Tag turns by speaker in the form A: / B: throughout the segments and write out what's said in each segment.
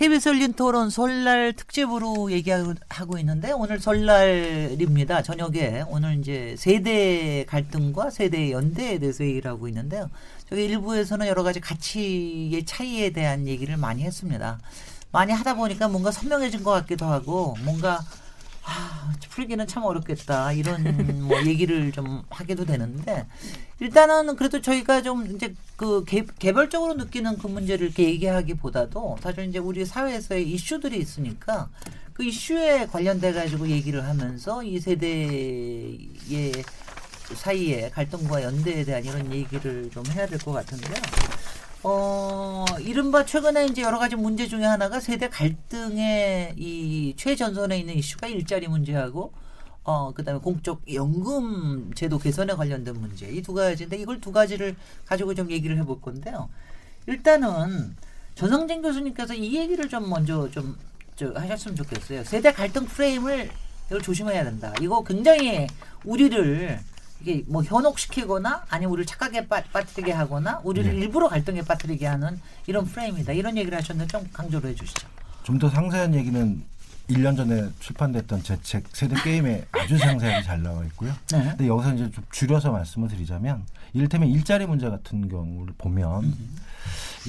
A: KBS 열린 토론 설날 특집으로 얘기하고 있는데 오늘 설날입니다. 저녁에 오늘 이제 세대 갈등과 세대 연대에 대해서 얘기를 하고 있는데요. 저희 일부에서는 여러 가지 가치의 차이에 대한 얘기를 많이 했습니다. 많이 하다 보니까 뭔가 선명해진 것 같기도 하고 뭔가 아, 풀기는 참 어렵겠다 이런 뭐 얘기를 좀 하게도 되는데 일단은 그래도 저희가 좀 이제 그 개, 개별적으로 느끼는 그 문제를 이렇게 얘기하기보다도 사실 이제 우리 사회에서의 이슈들이 있으니까 그 이슈에 관련돼 가지고 얘기를 하면서 이 세대의 사이에 갈등과 연대에 대한 이런 얘기를 좀 해야 될 것 같은데요. 어, 이른바 최근에 이제 여러 가지 문제 중에 하나가 세대 갈등의 이 최전선에 있는 이슈가 일자리 문제하고 어, 그 다음에 공적 연금 제도 개선에 관련된 문제. 이 두 가지인데 이걸 두 가지를 가지고 좀 얘기를 해볼 건데요. 일단은 전성진 교수님께서 이 얘기를 좀 먼저 좀 저, 하셨으면 좋겠어요. 세대 갈등 프레임을 이걸 조심해야 된다. 이거 굉장히 우리를 이게 뭐 현혹시키거나 아니면 우리를 착각에 빠, 빠뜨리게 하거나 우리를 네. 일부러 갈등에 빠뜨리게 하는 이런 프레임이다. 이런 얘기를 하셨는데 좀 강조를 해 주시죠.
B: 좀 더 상세한 얘기는 1년 전에 출판됐던 제 책 세대 게임에 아주 상세하게 잘 나와 있고요. 네. 근데 여기서 이제 좀 줄여서 말씀을 드리자면 이를테면 일자리 문제 같은 경우를 보면 음.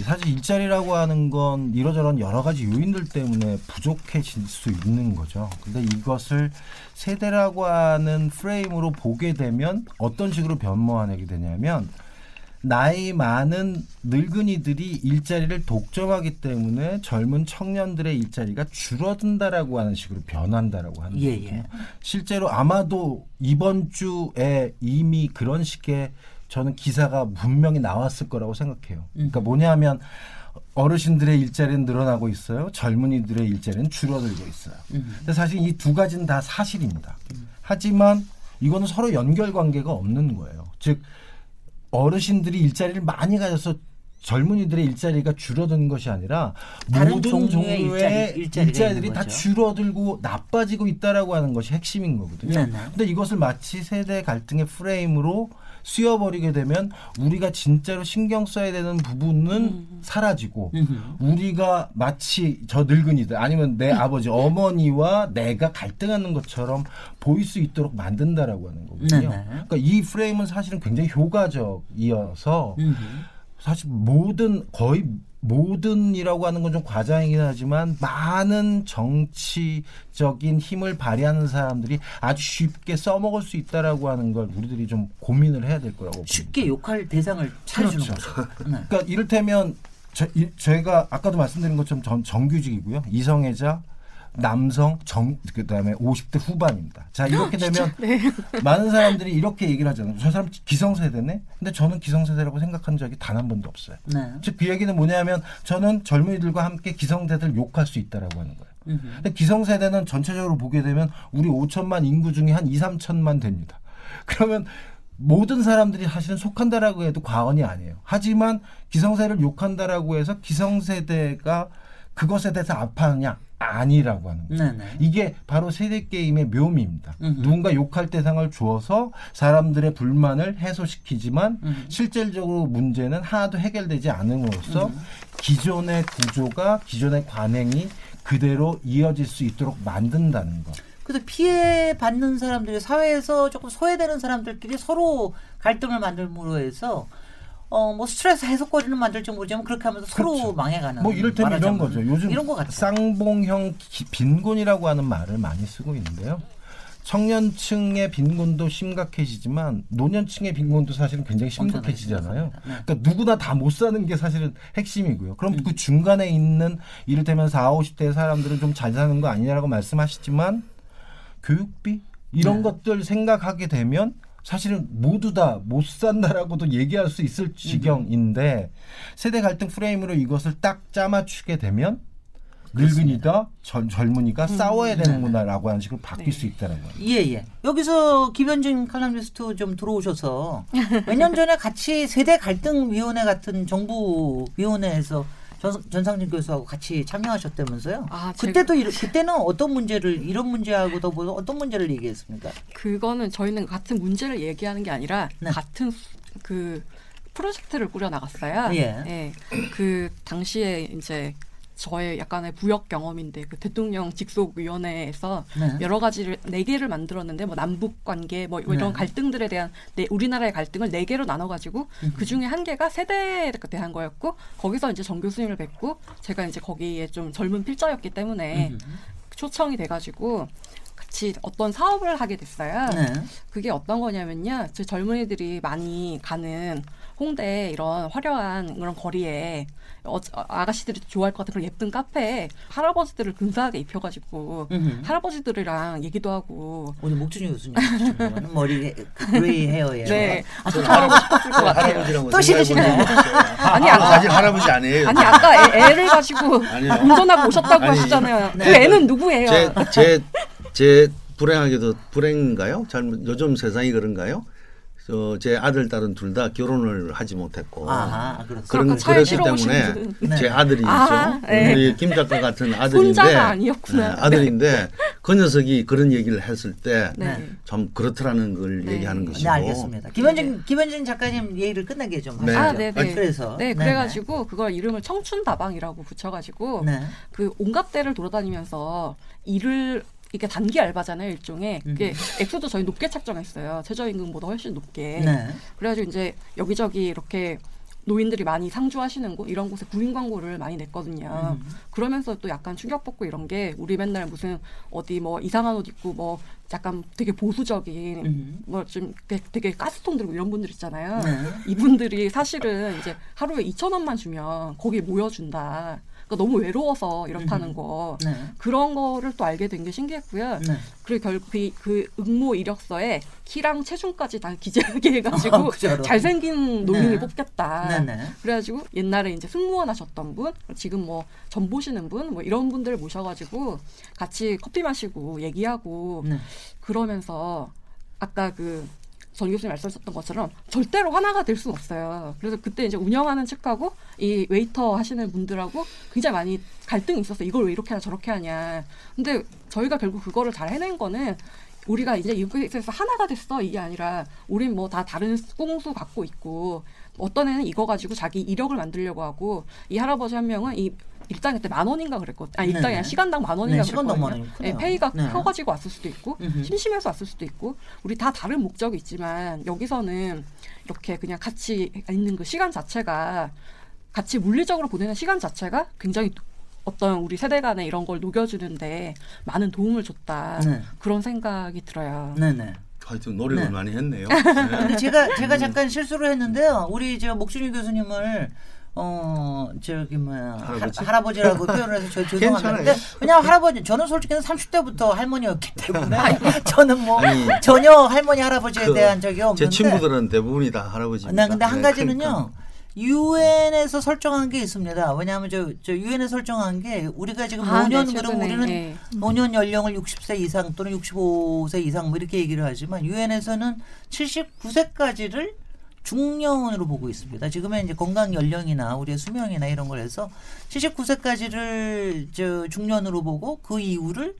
B: 사실 일자리라고 하는 건 이러저런 여러 가지 요인들 때문에 부족해질 수 있는 거죠. 근데 이것을 세대라고 하는 프레임으로 보게 되면 어떤 식으로 변모하게 되냐면 나이 많은 늙은이들이 일자리를 독점하기 때문에 젊은 청년들의 일자리가 줄어든다라고 하는 식으로 변한다라고 하는 예, 예. 실제로 아마도 이번 주에 이미 그런 식의 저는 기사가 분명히 나왔을 거라고 생각해요. 그러니까 음. 뭐냐면 어르신들의 일자리는 늘어나고 있어요. 젊은이들의 일자리는 줄어들고 있어요. 음. 근데 사실 이 두 가지는 다 사실입니다. 음. 하지만 이거는 서로 연결 관계가 없는 거예요. 즉 어르신들이 일자리를 많이 가져서 젊은이들의 일자리가 줄어든 것이 아니라 모든 종류의 일자리, 일자리들이 다 줄어들고 나빠지고 있다라고 하는 것이 핵심인 거거든요. 네네. 근데 이것을 마치 세대 갈등의 프레임으로 씌워버리게 되면 우리가 진짜로 신경 써야 되는 부분은 음. 사라지고 음. 우리가 마치 저 늙은이들 아니면 내 음. 아버지 어머니와 내가 갈등하는 것처럼 보일 수 있도록 만든다라고 하는 거거든요. 그러니까 이 프레임은 사실은 굉장히 효과적이어서 사실 모든 거의 모든이라고 하는 건 좀 과장이긴 하지만 많은 정치적인 힘을 발휘하는 사람들이 아주 쉽게 써먹을 수 있다라고 하는 걸 우리들이 좀 고민을 해야 될 거라고
A: 쉽게 봅니다. 욕할 대상을 찾아주는
B: 그렇죠. 거죠. 네. 그러니까 이를테면 저, 이, 저희가 아까도 말씀드린 것처럼 전, 정규직이고요. 이성애자 남성 정 그다음에 50대 후반입니다. 자 이렇게 되면 네. 많은 사람들이 이렇게 얘기를 하잖아요. 저 사람 기성세대네. 근데 저는 기성세대라고 생각한 적이 단 한 번도 없어요. 네. 즉그 얘기는 뭐냐면 저는 젊은이들과 함께 기성세대를 욕할 수 있다라고 하는 거예요. 음흠. 근데 기성세대는 전체적으로 보게 되면 우리 5천만 인구 중에 한 2, 3천만 됩니다. 그러면 모든 사람들이 사실은 속한다라고 해도 과언이 아니에요. 하지만 기성세대를 욕한다라고 해서 기성세대가 그것에 대해서 아파하느냐? 아니라고 하는 거죠. 네네. 이게 바로 세대 게임의 묘미입니다. 음흠. 누군가 욕할 대상을 주어서 사람들의 불만을 해소시키지만 음흠. 실질적으로 문제는 하나도 해결되지 않음으로써 음흠. 기존의 구조가 기존의 관행이 그대로 이어질 수 있도록 만든다는 것.
A: 그래서 피해 받는 사람들이 사회에서 조금 소외되는 사람들끼리 서로 갈등을 만들므로 해서 어, 뭐 스트레스 해소거리는 만들지 모르지만 그렇게 하면서 그렇죠. 서로 망해가는.
B: 뭐 이를테면 이런 거죠. 요즘 이런 거 쌍봉형 빈곤이라고 하는 말을 많이 쓰고 있는데요. 청년층의 빈곤도 심각해지지만 노년층의 빈곤도 사실은 굉장히 심각해지잖아요. 네. 그러니까 누구나 다 못 사는 게 사실은 핵심이고요. 그럼 음. 그 중간에 있는 이를테면 4, 50대 사람들은 좀 잘 사는 거 아니냐라고 말씀하시지만 교육비 이런 네. 것들 생각하게 되면 사실은 모두 다 못 산다라고도 얘기할 수 있을 지경인데 세대 갈등 프레임으로 이것을 딱 짜맞추게 되면 늙은이다 전, 젊은이가 음. 싸워야 되는구나라고 하는 식으로 바뀔 네. 수 있다는 거예요.
A: 예예. 여기서 김현진 칼럼니스트 좀 들어오셔서 몇 년 전에 같이 세대 갈등 위원회 같은 정부 위원회에서 전, 전상진 교수하고 같이 참여하셨다면서요? 아, 그때도 이러, 그때는 어떤 문제를 이런 문제하고 더불어 어떤 문제를 얘기했습니까?
C: 그거는 저희는 같은 문제를 얘기하는 게 아니라 네. 같은 그 프로젝트를 꾸려 나갔어요. 예. 예. 그 당시에 이제 저의 약간의 부역 경험인데 그 대통령 직속 위원회에서 네. 여러 가지를 네 개를 만들었는데 뭐 남북 관계 뭐 이런 네. 갈등들에 대한 네, 우리나라의 갈등을 네 개로 나눠 가지고 음. 그 중에 한 개가 세대에 대한 거였고 거기서 이제 정 교수님을 뵙고 제가 이제 거기에 좀 젊은 필자였기 때문에 음. 초청이 돼 가지고 같이 어떤 사업을 하게 됐어요. 네. 그게 어떤 거냐면요. 제 젊은이들이 많이 가는 홍대 이런 화려한 그런 거리에 어, 아가씨들이 좋아할 것 같은 그런 예쁜 카페에 할아버지들을 근사하게 입혀가지고 음흠. 할아버지들이랑 얘기도 하고.
A: 오늘 목준이 교수님 머리 그레이 헤어에.
C: 네. 아주 잘하고 싶었을 것 같아요.
A: 또 싫으시네.
D: 아니 아까 사실 할아버지 아니에요.
C: 아니 아까 애, 를 가지고 운전하고 오셨다고 아니, 하시잖아요. 네. 그 애는 누구예요?
D: 제 제 제 불행하게도 불행인가요? 잘못 요즘 세상이 그런가요? 어, 제 아들 딸은 둘 다 결혼을 하지 못했고
A: 아하,
D: 그런 그렇기 때문에 네. 제 아들이 아, 있죠. 네. 우리 김 작가 같은 아들인데
C: 아니었구나.
D: 네, 아들인데 그 녀석이 그런 얘기를 했을 때참 네. 그렇더라는 걸 네. 얘기하는 것이고.
A: 네, 알겠습니다. 김현진 김현진 작가님 얘기를 끝나게 좀 하시죠.
C: 아, 네, 네.
A: 그래서
C: 네, 그래가지고 그걸 이름을 청춘 다방이라고 붙여가지고 그 온갖 데를 돌아다니면서 일을 이게 단기 알바잖아요 일종의 그게 엑소도 저희 높게 책정했어요 최저임금보다 훨씬 높게 네. 그래가지고 이제 여기저기 이렇게 노인들이 많이 상주하시는 곳 이런 곳에 구인 광고를 많이 냈거든요. 음. 그러면서 또 약간 충격받고 이런 게 우리 맨날 무슨 어디 뭐 이상한 옷 입고 뭐 약간 되게 보수적인 음. 뭐좀 되게 가스통 들고 이런 분들 있잖아요. 네. 이분들이 사실은 이제 하루에 2천 원만 주면 거기에 모여준다. 그러니까 너무 외로워서 이렇다는 음. 거 네. 그런 거를 또 알게 된 게 신기했고요. 네. 그리고 결국 그, 그 응모 이력서에 키랑 체중까지 다 기재하게 해가지고 어, 잘생긴 노인을 네. 뽑겠다. 그래가지고 옛날에 이제 승무원 하셨던 분, 지금 뭐 전 보시는 분, 뭐 이런 분들 모셔가지고 같이 커피 마시고 얘기하고 네. 그러면서 아까 그 전 교수님 말씀하셨던 것처럼 절대로 하나가 될 수는 없어요. 그래서 그때 이제 운영하는 측하고 이 웨이터 하시는 분들하고 굉장히 많이 갈등이 있었어요. 이걸 왜 이렇게 하냐 저렇게 하냐. 근데 저희가 결국 그거를 잘 해낸 거는 우리가 이제 이국에서 하나가 됐어 이게 아니라 우린 뭐 다 다른 꽁수 갖고 있고 어떤 애는 이거 가지고 자기 이력을 만들려고 하고 이 할아버지 한 명은 이 일당 그때 만 원인가 그랬거든. 아 일당이 네. 시간당 만 원인가 네, 그랬거든요. 네, 페이가 네. 커가지고 왔을 수도 있고 음흠. 심심해서 왔을 수도 있고 우리 다 다른 목적이 있지만 여기서는 이렇게 그냥 같이 있는 그 시간 자체가 같이 물리적으로 보내는 시간 자체가 굉장히 어떤 우리 세대 간의 이런 걸 녹여주는데 많은 도움을 줬다 네. 그런 생각이 들어요.
A: 네네.
D: 하여튼 노력을 네. 많이 했네요.
A: 네. 제가 제가 잠깐 실수를 했는데요. 우리 저 목준희 교수님을 어 저기 뭐야 할아버지? 라고 표현을 해서 저 죄송한데 왜냐면 할아버지 저는 솔직히 30대부터 할머니였기 때문에 저는 뭐 아니, 전혀 할머니 할아버지에 그, 대한 적이 없는데
D: 제 친구들은 대부분이 다 할아버지입니다.
A: 네, 근데 한 네, 가지는요. 그러니까. 유엔에서 설정한 게 있습니다. 왜냐하면 저, 저 유엔에 설정한 게 우리가 지금 아, 5년 네, 그럼 우리는 네. 5년 연령을 60세 이상 또는 65세 이상 뭐 이렇게 얘기를 하지만 유엔에서는 79세까지를 중년으로 보고 있습니다. 지금은 이제 건강 연령이나 우리의 수명이나 이런 걸 해서 79세까지를 저 중년으로 보고 그 이후를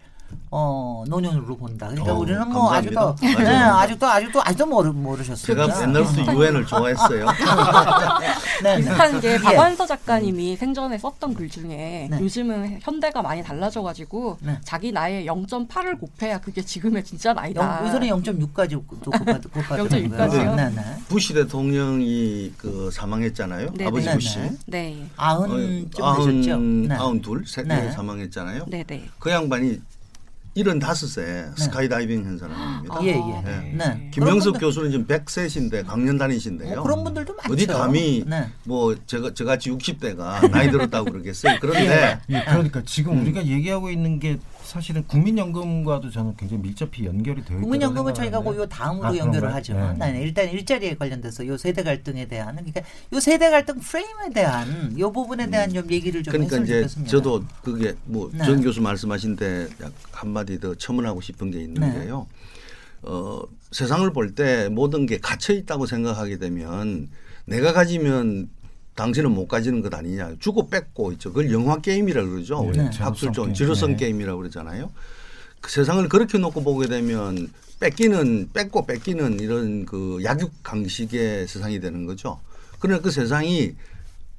A: 어 노년으로 본다. 그러니까 어, 우리는 뭐 감사합니다. 아직도 네, 아직도 아직도 아직도 모르 모르셨어요.
D: 제가 옛날부터 유엔을 좋아했어요.
C: 네, 네, 비슷한 게 예. 박완서 작가님이 생전에 썼던 글 중에 네. 요즘은 현대가 많이 달라져가지고 네. 자기 나이에 0.8을 곱해야 그게 지금의 진짜 나이다.
A: 요새는 0.6까지 곱하
C: 0.6까지요.
D: 네, 네. 부시 대통령이 그 사망했잖아요. 네, 아버지 네, 부시.
C: 네.
A: 아흔 좀 되셨죠.
D: 아흔 둘, 세 사망했잖아요. 네, 네. 그 양반이 75세 네. 스카이다이빙 한 사람입니다.
A: 아, 예, 예. 네.
D: 네. 김형석 교수는 지금 100세신데 강연 다니신데요.
A: 어, 그런 분들도 많죠.
D: 어디 감히 네. 뭐 제가 저같이 60대가 나이 들었다고 그러겠어요. 그런데
B: 예, 그러니까 지금 음. 우리가 얘기하고 있는 게 사실은 국민연금과도 저는 굉장히 밀접히 연결이 되어 있다고
A: 국민연금은 저희가 그 다음으로 아, 연결을 하죠. 네. 네. 일단 일자리에 관련돼서 요 세대 갈등에 대한 그러니까 요 세대 갈등 프레임에 대한 요 부분에 대한 음. 좀 얘기를 좀
D: 그러니까 이제
A: 좋겠습니다.
D: 저도 그게 뭐전 네. 교수 말씀하신 데 한마디 더 첨언하고 싶은 게 있는데요. 네. 어, 세상을 볼 때 모든 게 갇혀 있다고 생각하게 되면 내가 가지면 당신은 못 가지는 것 아니냐. 주고 뺏고 있죠. 그걸 영화 게임이라 그러죠. 네. 학술적 지루성 네. 게임 이라고 그러잖아요. 그 세상을 그렇게 놓고 보게 되면 뺏기는 뺏고 뺏기는 이런 그 약육 강식의 세상이 되는 거죠. 그러나 그 세상이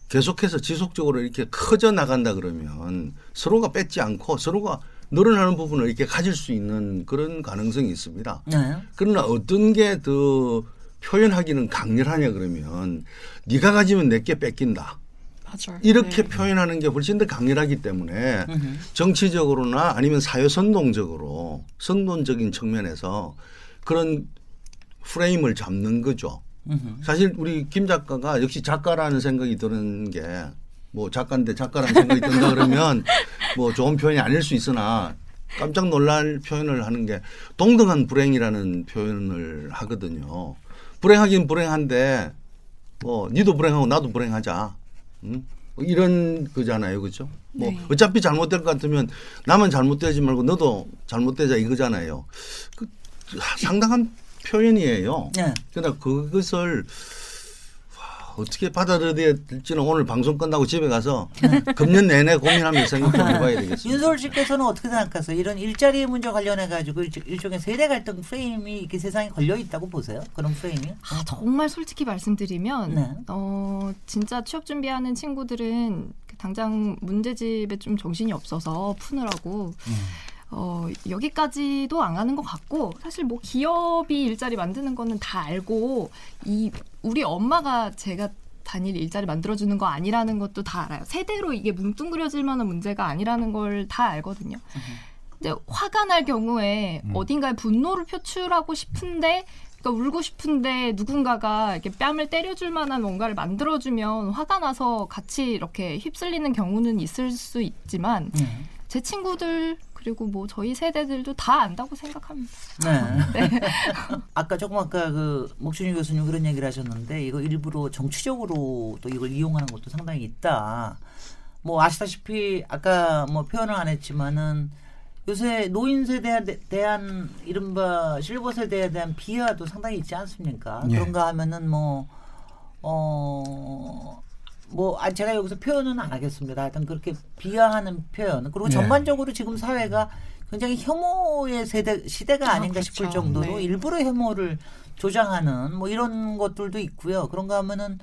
D: 계속해서 지속적으로 이렇게 커져 나간다 그러면 서로가 뺏지 않고 서로가 늘어나는 부분을 이렇게 가질 수 있는 그런 가능성이 있습니다. 네. 그러나 어떤 게 더 표현하기는 강렬하냐 그러면 네가 가지면 내게 뺏긴다. 맞아요. 이렇게 네. 표현하는 게 훨씬 더 강렬하기 때문에 으흠. 정치적으로나 아니면 사회 선동적으로 선동적인 측면에서 그런 프레임을 잡는 거죠. 으흠. 사실 우리 김 작가가 역시 작가라는 생각이 드는 게 뭐 작가인데 작가라는 생각이 든다 그러면 뭐 좋은 표현이 아닐 수 있으나 깜짝 놀랄 표현을 하는 게 동등한 불행이라는 표현을 하거든요. 불행하긴 불행한데 뭐 니도 불행하고 나도 불행하자. 음? 뭐 이런 거잖아요. 그죠? 뭐 네. 어차피 잘못될 것 같으면 나만 잘못되지 말고 너도 잘못되자 이거잖아요. 그 상당한 표현이에요. 네. 그러나 그것을 어떻게 받아들여야 될지는 오늘 방송 끝나고 집에 가서 금년 내내 고민하면서 생각 좀 해봐야 되겠습니다.
A: 윤소월 씨께서는 어떻게 생각하세요? 이런 일자리 문제 관련해 가지고 일종의 세대 갈등 프레임이 이렇게 세상에 걸려 있다고 보세요? 그런 프레임이?
E: 아, 정말 솔직히 말씀드리면 네. 어, 진짜 취업 준비하는 친구들은 당장 문제집에 좀 정신이 없어서 푸느라고 음. 어, 여기까지도 안 가는 것 같고 사실 뭐 기업이 일자리 만드는 거는 다 알고 이 우리 엄마가 제가 단일 일자리 만들어주는 거 아니라는 것도 다 알아요. 세대로 이게 뭉뚱그려질 만한 문제가 아니라는 걸 다 알거든요. 근데 화가 날 경우에 음. 어딘가에 분노를 표출하고 싶은데 그러니까 울고 싶은데 누군가가 이렇게 뺨을 때려줄 만한 뭔가를 만들어주면 화가 나서 같이 이렇게 휩쓸리는 경우는 있을 수 있지만 음. 제 친구들 그리고 뭐 저희 세대들도 다 안다고 생각합니다. 네.
A: 네. 아까 조금 아까 그 목준희 교수님 그런 얘기를 하셨는데 이거 일부러 정치적으로 또 이걸 이용하는 것도 상당히 있다. 뭐 아시다시피 아까 뭐 표현을 안 했지만은 요새 노인 세대에 대한 이른바 실버 세대에 대한 비하도 상당히 있지 않습니까? 예. 그런가 하면은 뭐 어. 뭐 아, 제가 여기서 표현은 안 하겠습니다. 하여튼 그렇게 비하하는 표현 그리고 네. 전반적으로 지금 사회가 굉장히 혐오의 세대 시대가 아, 아닌가 그렇죠. 싶을 정도로 네. 일부러 혐오를 조장하는 뭐 이런 것들도 있고요. 그런가 하면은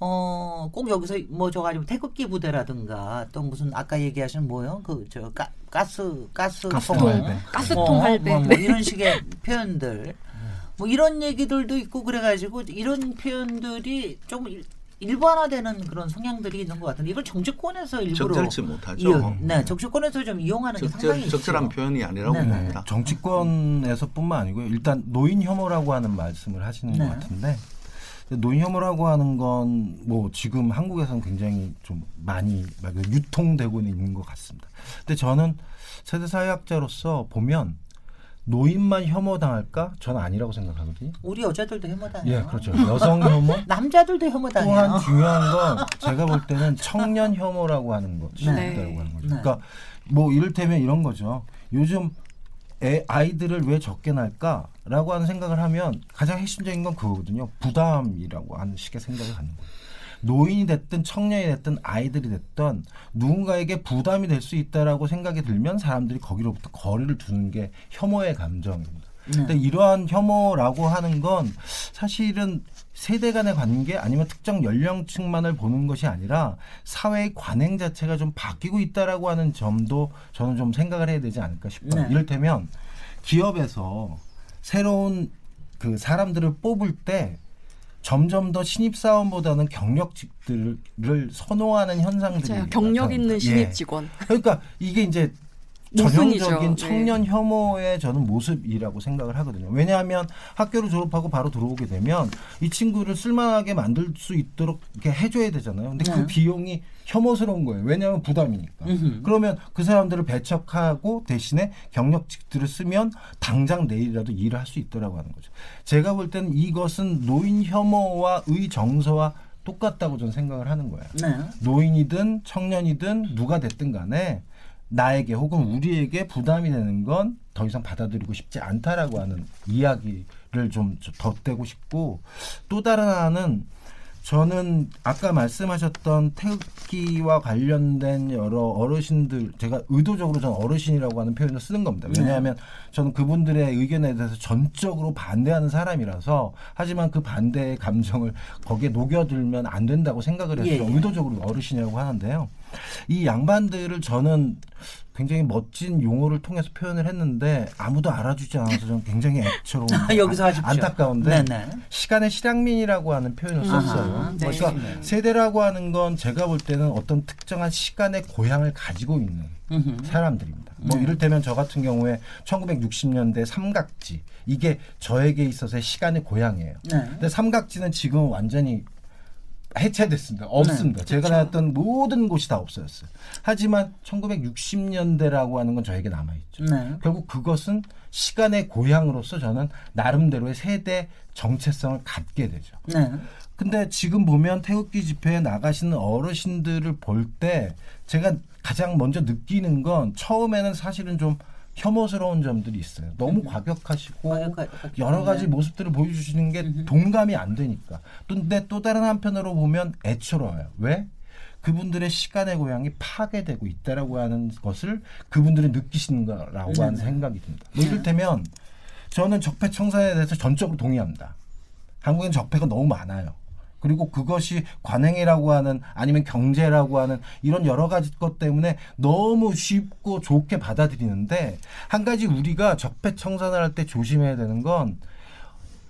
A: 어, 꼭 여기서 뭐 저 가지고 태극기 부대라든가 또 무슨 아까 얘기하신 뭐요? 그 저 가스 가스
E: 가스통 할배. 가스통 할배.
A: 뭐, 뭐 이런 식의 표현들. 뭐 이런 얘기들도 있고 그래가지고 이런 표현들이 좀 일반화되는 그런 성향들이 있는 것 같은데 이걸 정치권에서 일부러
D: 적절치 못하죠. 이용,
A: 네, 정치권에서 좀 이용하는 적절, 게 상당히
D: 적절한 있죠. 표현이 아니라고 네. 봅니다.
B: 네. 정치권에서뿐만 아니고요. 일단 노인 혐오라고 하는 말씀을 하시는 네. 것 같은데 노인 혐오라고 하는 건 뭐 지금 한국에서는 굉장히 좀 많이 유통되고 있는 것 같습니다. 근데 저는 세대 사회학자로서 보면 노인만 혐오당할까? 저는 아니라고 생각하거든요.
A: 우리 여자들도 혐오당해요.
B: 예, 그렇죠. 여성 혐오.
A: 남자들도 혐오당해요.
B: 또한 중요한 건 제가 볼 때는 청년 혐오라고 하는 것이 네. 있다고 하는 거죠. 네. 그러니까 뭐 이를테면 이런 거죠. 요즘 애, 아이들을 왜 적게 낳을까라고 하는 생각을 하면 가장 핵심적인 건 그거거든요. 부담이라고 하는 식의 생각을 하는 거예요. 노인이 됐든 청년이 됐든 아이들이 됐든 누군가에게 부담이 될 수 있다라고 생각이 들면 사람들이 거기로부터 거리를 두는 게 혐오의 감정입니다. 네. 근데 이러한 혐오라고 하는 건 사실은 세대 간의 관계 아니면 특정 연령층만을 보는 것이 아니라 사회의 관행 자체가 좀 바뀌고 있다라고 하는 점도 저는 좀 생각을 해야 되지 않을까 싶어요. 네. 이를테면 기업에서 새로운 그 사람들을 뽑을 때 점점 더 신입 사원보다는 경력직들을 선호하는 현상들이
E: 맞아요. 경력 있는 신입 예. 직원.
B: 그러니까 이게 이제 전형적인 청년 네. 혐오의 저는 모습이라고 생각을 하거든요. 왜냐하면 학교를 졸업하고 바로 들어오게 되면 이 친구를 쓸만하게 만들 수 있도록 이렇게 해줘야 되잖아요. 근데 그 네. 그 비용이 혐오스러운 거예요. 왜냐하면 부담이니까. 으흠. 그러면 그 사람들을 배척하고 대신에 경력직들을 쓰면 당장 내일이라도 일을 할 수 있더라고 하는 거죠. 제가 볼 때는 이것은 노인 혐오와 의 정서와 똑같다고 저는 생각을 하는 거예요. 네. 노인이든 청년이든 누가 됐든 간에 나에게 혹은 우리에게 부담이 되는 건 더 이상 받아들이고 싶지 않다라고 하는 이야기를 좀 덧대고 싶고 또 다른 하나는 저는 아까 말씀하셨던 태극기와 관련된 여러 어르신들 제가 의도적으로 저는 어르신이라고 하는 표현을 쓰는 겁니다. 네. 왜냐하면 저는 그분들의 의견에 대해서 전적으로 반대하는 사람이라서 하지만 그 반대의 감정을 거기에 녹여들면 안 된다고 생각을 해서 예, 예. 의도적으로 어르신이라고 하는데요. 이 양반들을 저는 굉장히 멋진 용어를 통해서 표현을 했는데 아무도 알아주지 않아서 저는 굉장히 애처로운
A: 여기서 하십시오.
B: 안타까운데 네네. 시간의 실향민이라고 하는 표현을 썼어요. 아하, 네. 그러니까 네. 세대라고 하는 건 제가 볼 때는 어떤 특정한 시간의 고향을 가지고 있는 음흠. 사람들입니다. 뭐 네. 이를테면 저 같은 경우에 1960년대 삼각지 이게 저에게 있어서의 시간의 고향이에요. 네. 근데 삼각지는 지금 완전히 해체됐습니다. 없습니다. 네, 제가 나왔던 모든 곳이 다 없어졌어요. 하지만 1960년대라고 하는 건 저에게 남아있죠. 네. 결국 그것은 시간의 고향으로서 저는 나름대로의 세대 정체성을 갖게 되죠. 네. 근데 지금 보면 태극기 집회에 나가시는 어르신들을 볼 때 제가 가장 먼저 느끼는 건 처음에는 사실은 좀 혐오스러운 점들이 있어요. 너무 음. 과격하시고 여러 가지 모습들을 보여주시는 게 동감이 안 되니까. 또 근데 또 다른 한편으로 보면 애처로워요. 왜? 그분들의 시간의 고향이 파괴되고 있다라고 하는 것을 그분들이 느끼시는 거라고 음. 하는 생각이 듭니다. 뭐 이를테면 저는 적폐 청산에 대해서 전적으로 동의합니다. 한국엔 적폐가 너무 많아요. 그리고 그것이 관행이라고 하는 아니면 경제라고 하는 이런 여러 가지 것 때문에 너무 쉽고 좋게 받아들이는데 한 가지 우리가 적폐청산을 할 때 조심해야 되는 건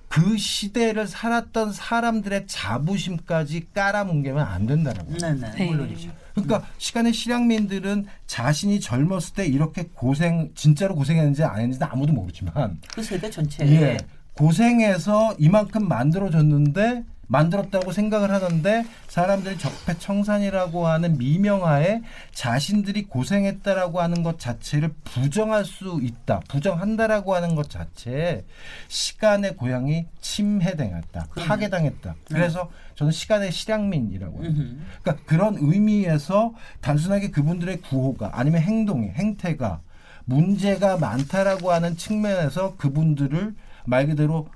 B: 그 시대를 살았던 사람들의 자부심까지 깔아뭉개면 안 된다는 거예요. 네네. 네. 물론이죠. 그러니까 시간의 실향민들은 자신이 젊었을 때 이렇게 고생 진짜로 고생했는지 안 했는지 아무도 모르지만
A: 그 세대 전체
B: 예, 고생해서 이만큼 만들어졌는데 만들었다고 생각을 하던데 사람들이 적폐청산이라고 하는 미명하에 자신들이 고생했다라고 하는 것 자체를 부정할 수 있다. 부정한다라고 하는 것 자체에 시간의 고향이 침해당했다. 파괴당했다. 그래서 저는 시간의 실향민이라고 해요. 그러니까 그런 의미에서 단순하게 그분들의 구호가 아니면 행동이 행태가 문제가 많다라고 하는 측면에서 그분들을 말 그대로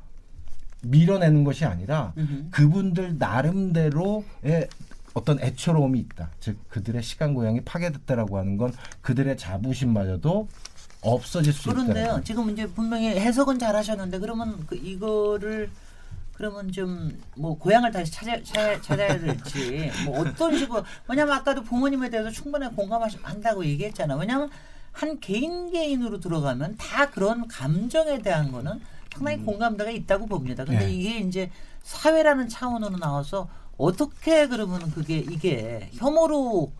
B: 밀어내는 것이 아니라 으흠. 그분들 나름대로의 어떤 애처로움이 있다. 즉 그들의 시간 고향이 파괴됐다라고 하는 건 그들의 자부심마저도 없어질 수 있다.
A: 그런데요. 지금 이제 분명히 해석은 잘 하셨는데 그러면 그 이거를 그러면 좀 뭐 고향을 다시 찾아, 찾아 찾아야 될지 뭐 어떤 식으로 왜냐면 아까도 부모님에 대해서 충분히 공감한다고 얘기했잖아. 왜냐면 한 개인 개인으로 들어가면 다 그런 감정에 대한 거는 상당히 음. 공감대가 있다고 봅니다. 근데 네. 이게 이제 사회라는 차원으로 나와서 어떻게 그러면 그게 이게 혐오로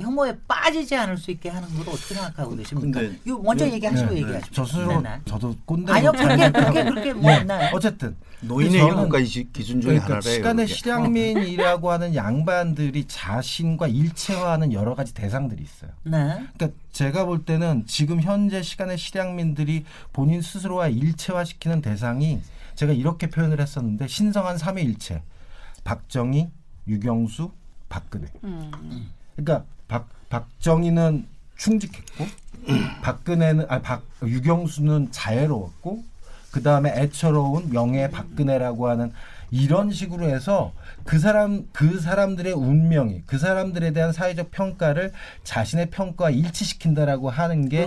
A: 혐오에 빠지지 않을 수 있게 하는 걸 어떻게 생각하고 계십니까? 이거 먼저 네, 얘기하시고 네, 얘기하시죠.
B: 저 스스로 네, 저도 꼰대
A: 아니요 그렇게 그렇게 그렇게 뭐 있나요?
B: 어쨌든
D: 노인의 일곱 가지 기준 중에 그러니까 하나래요.
B: 시간의 실향민이라고 하는 양반들이 자신과 일체화하는 여러 가지 대상들이 있어요. 네. 그러니까 제가 볼 때는 지금 현재 시간의 실향민들이 본인 스스로와 일체화시키는 대상이 제가 이렇게 표현을 했었는데 신성한 삼위일체 박정희, 유경수, 박근혜. 음. 그러니까 박 박정희는 충직했고 박근혜는 아 박 유경수는 자애로웠고 그 다음에 애처로운 명예 박근혜라고 하는 이런 식으로 해서 그 사람 그 사람들의 운명이 그 사람들에 대한 사회적 평가를 자신의 평가와 일치시킨다라고 하는 게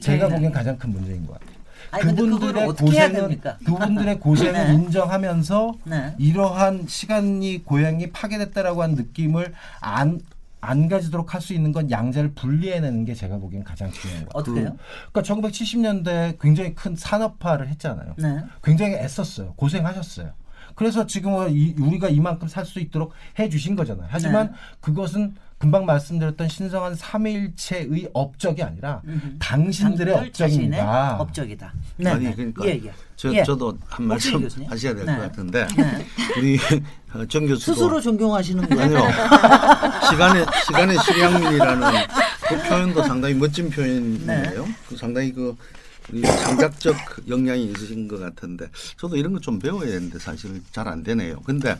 B: 제가 네. 보기엔 가장 큰 문제인 것 같아요.
A: 아니, 그분들의 고생은
B: 그분들의 고생을 네. 인정하면서 네. 이러한 시간이 고향이 파괴됐다라고 하는 느낌을 안 안 가지도록 할 수 있는 건 양자를 분리해내는 게 제가 보기엔 가장 중요한 것
A: 같아요. 어떻게요?
B: 그러니까 1970년대 굉장히 큰 산업화를 했잖아요. 네. 굉장히 애썼어요. 고생하셨어요. 그래서 지금 우리가 이만큼 살 수 있도록 해 주신 거잖아요. 하지만 네. 그것은 금방 말씀드렸던 신성한 삼일체의 업적이 아니라 음흠. 당신들의 업적입니다.
A: 업적이다.
D: 네, 아니 네. 그러니까 예, 예. 저, 예. 저도 한 말씀 하셔야 될것 네. 같은데 네. 우리 정 교수
A: 스스로 존경하시는 거예요?
D: 아니요. 시간의 시간의 실향민이라는 그 표현도 상당히 멋진 표현이에요. 네. 그 상당히 그 창작적 역량이 있으신 것 같은데 저도 이런 거 좀 배워야 되는데 사실 잘 안 되네요. 근데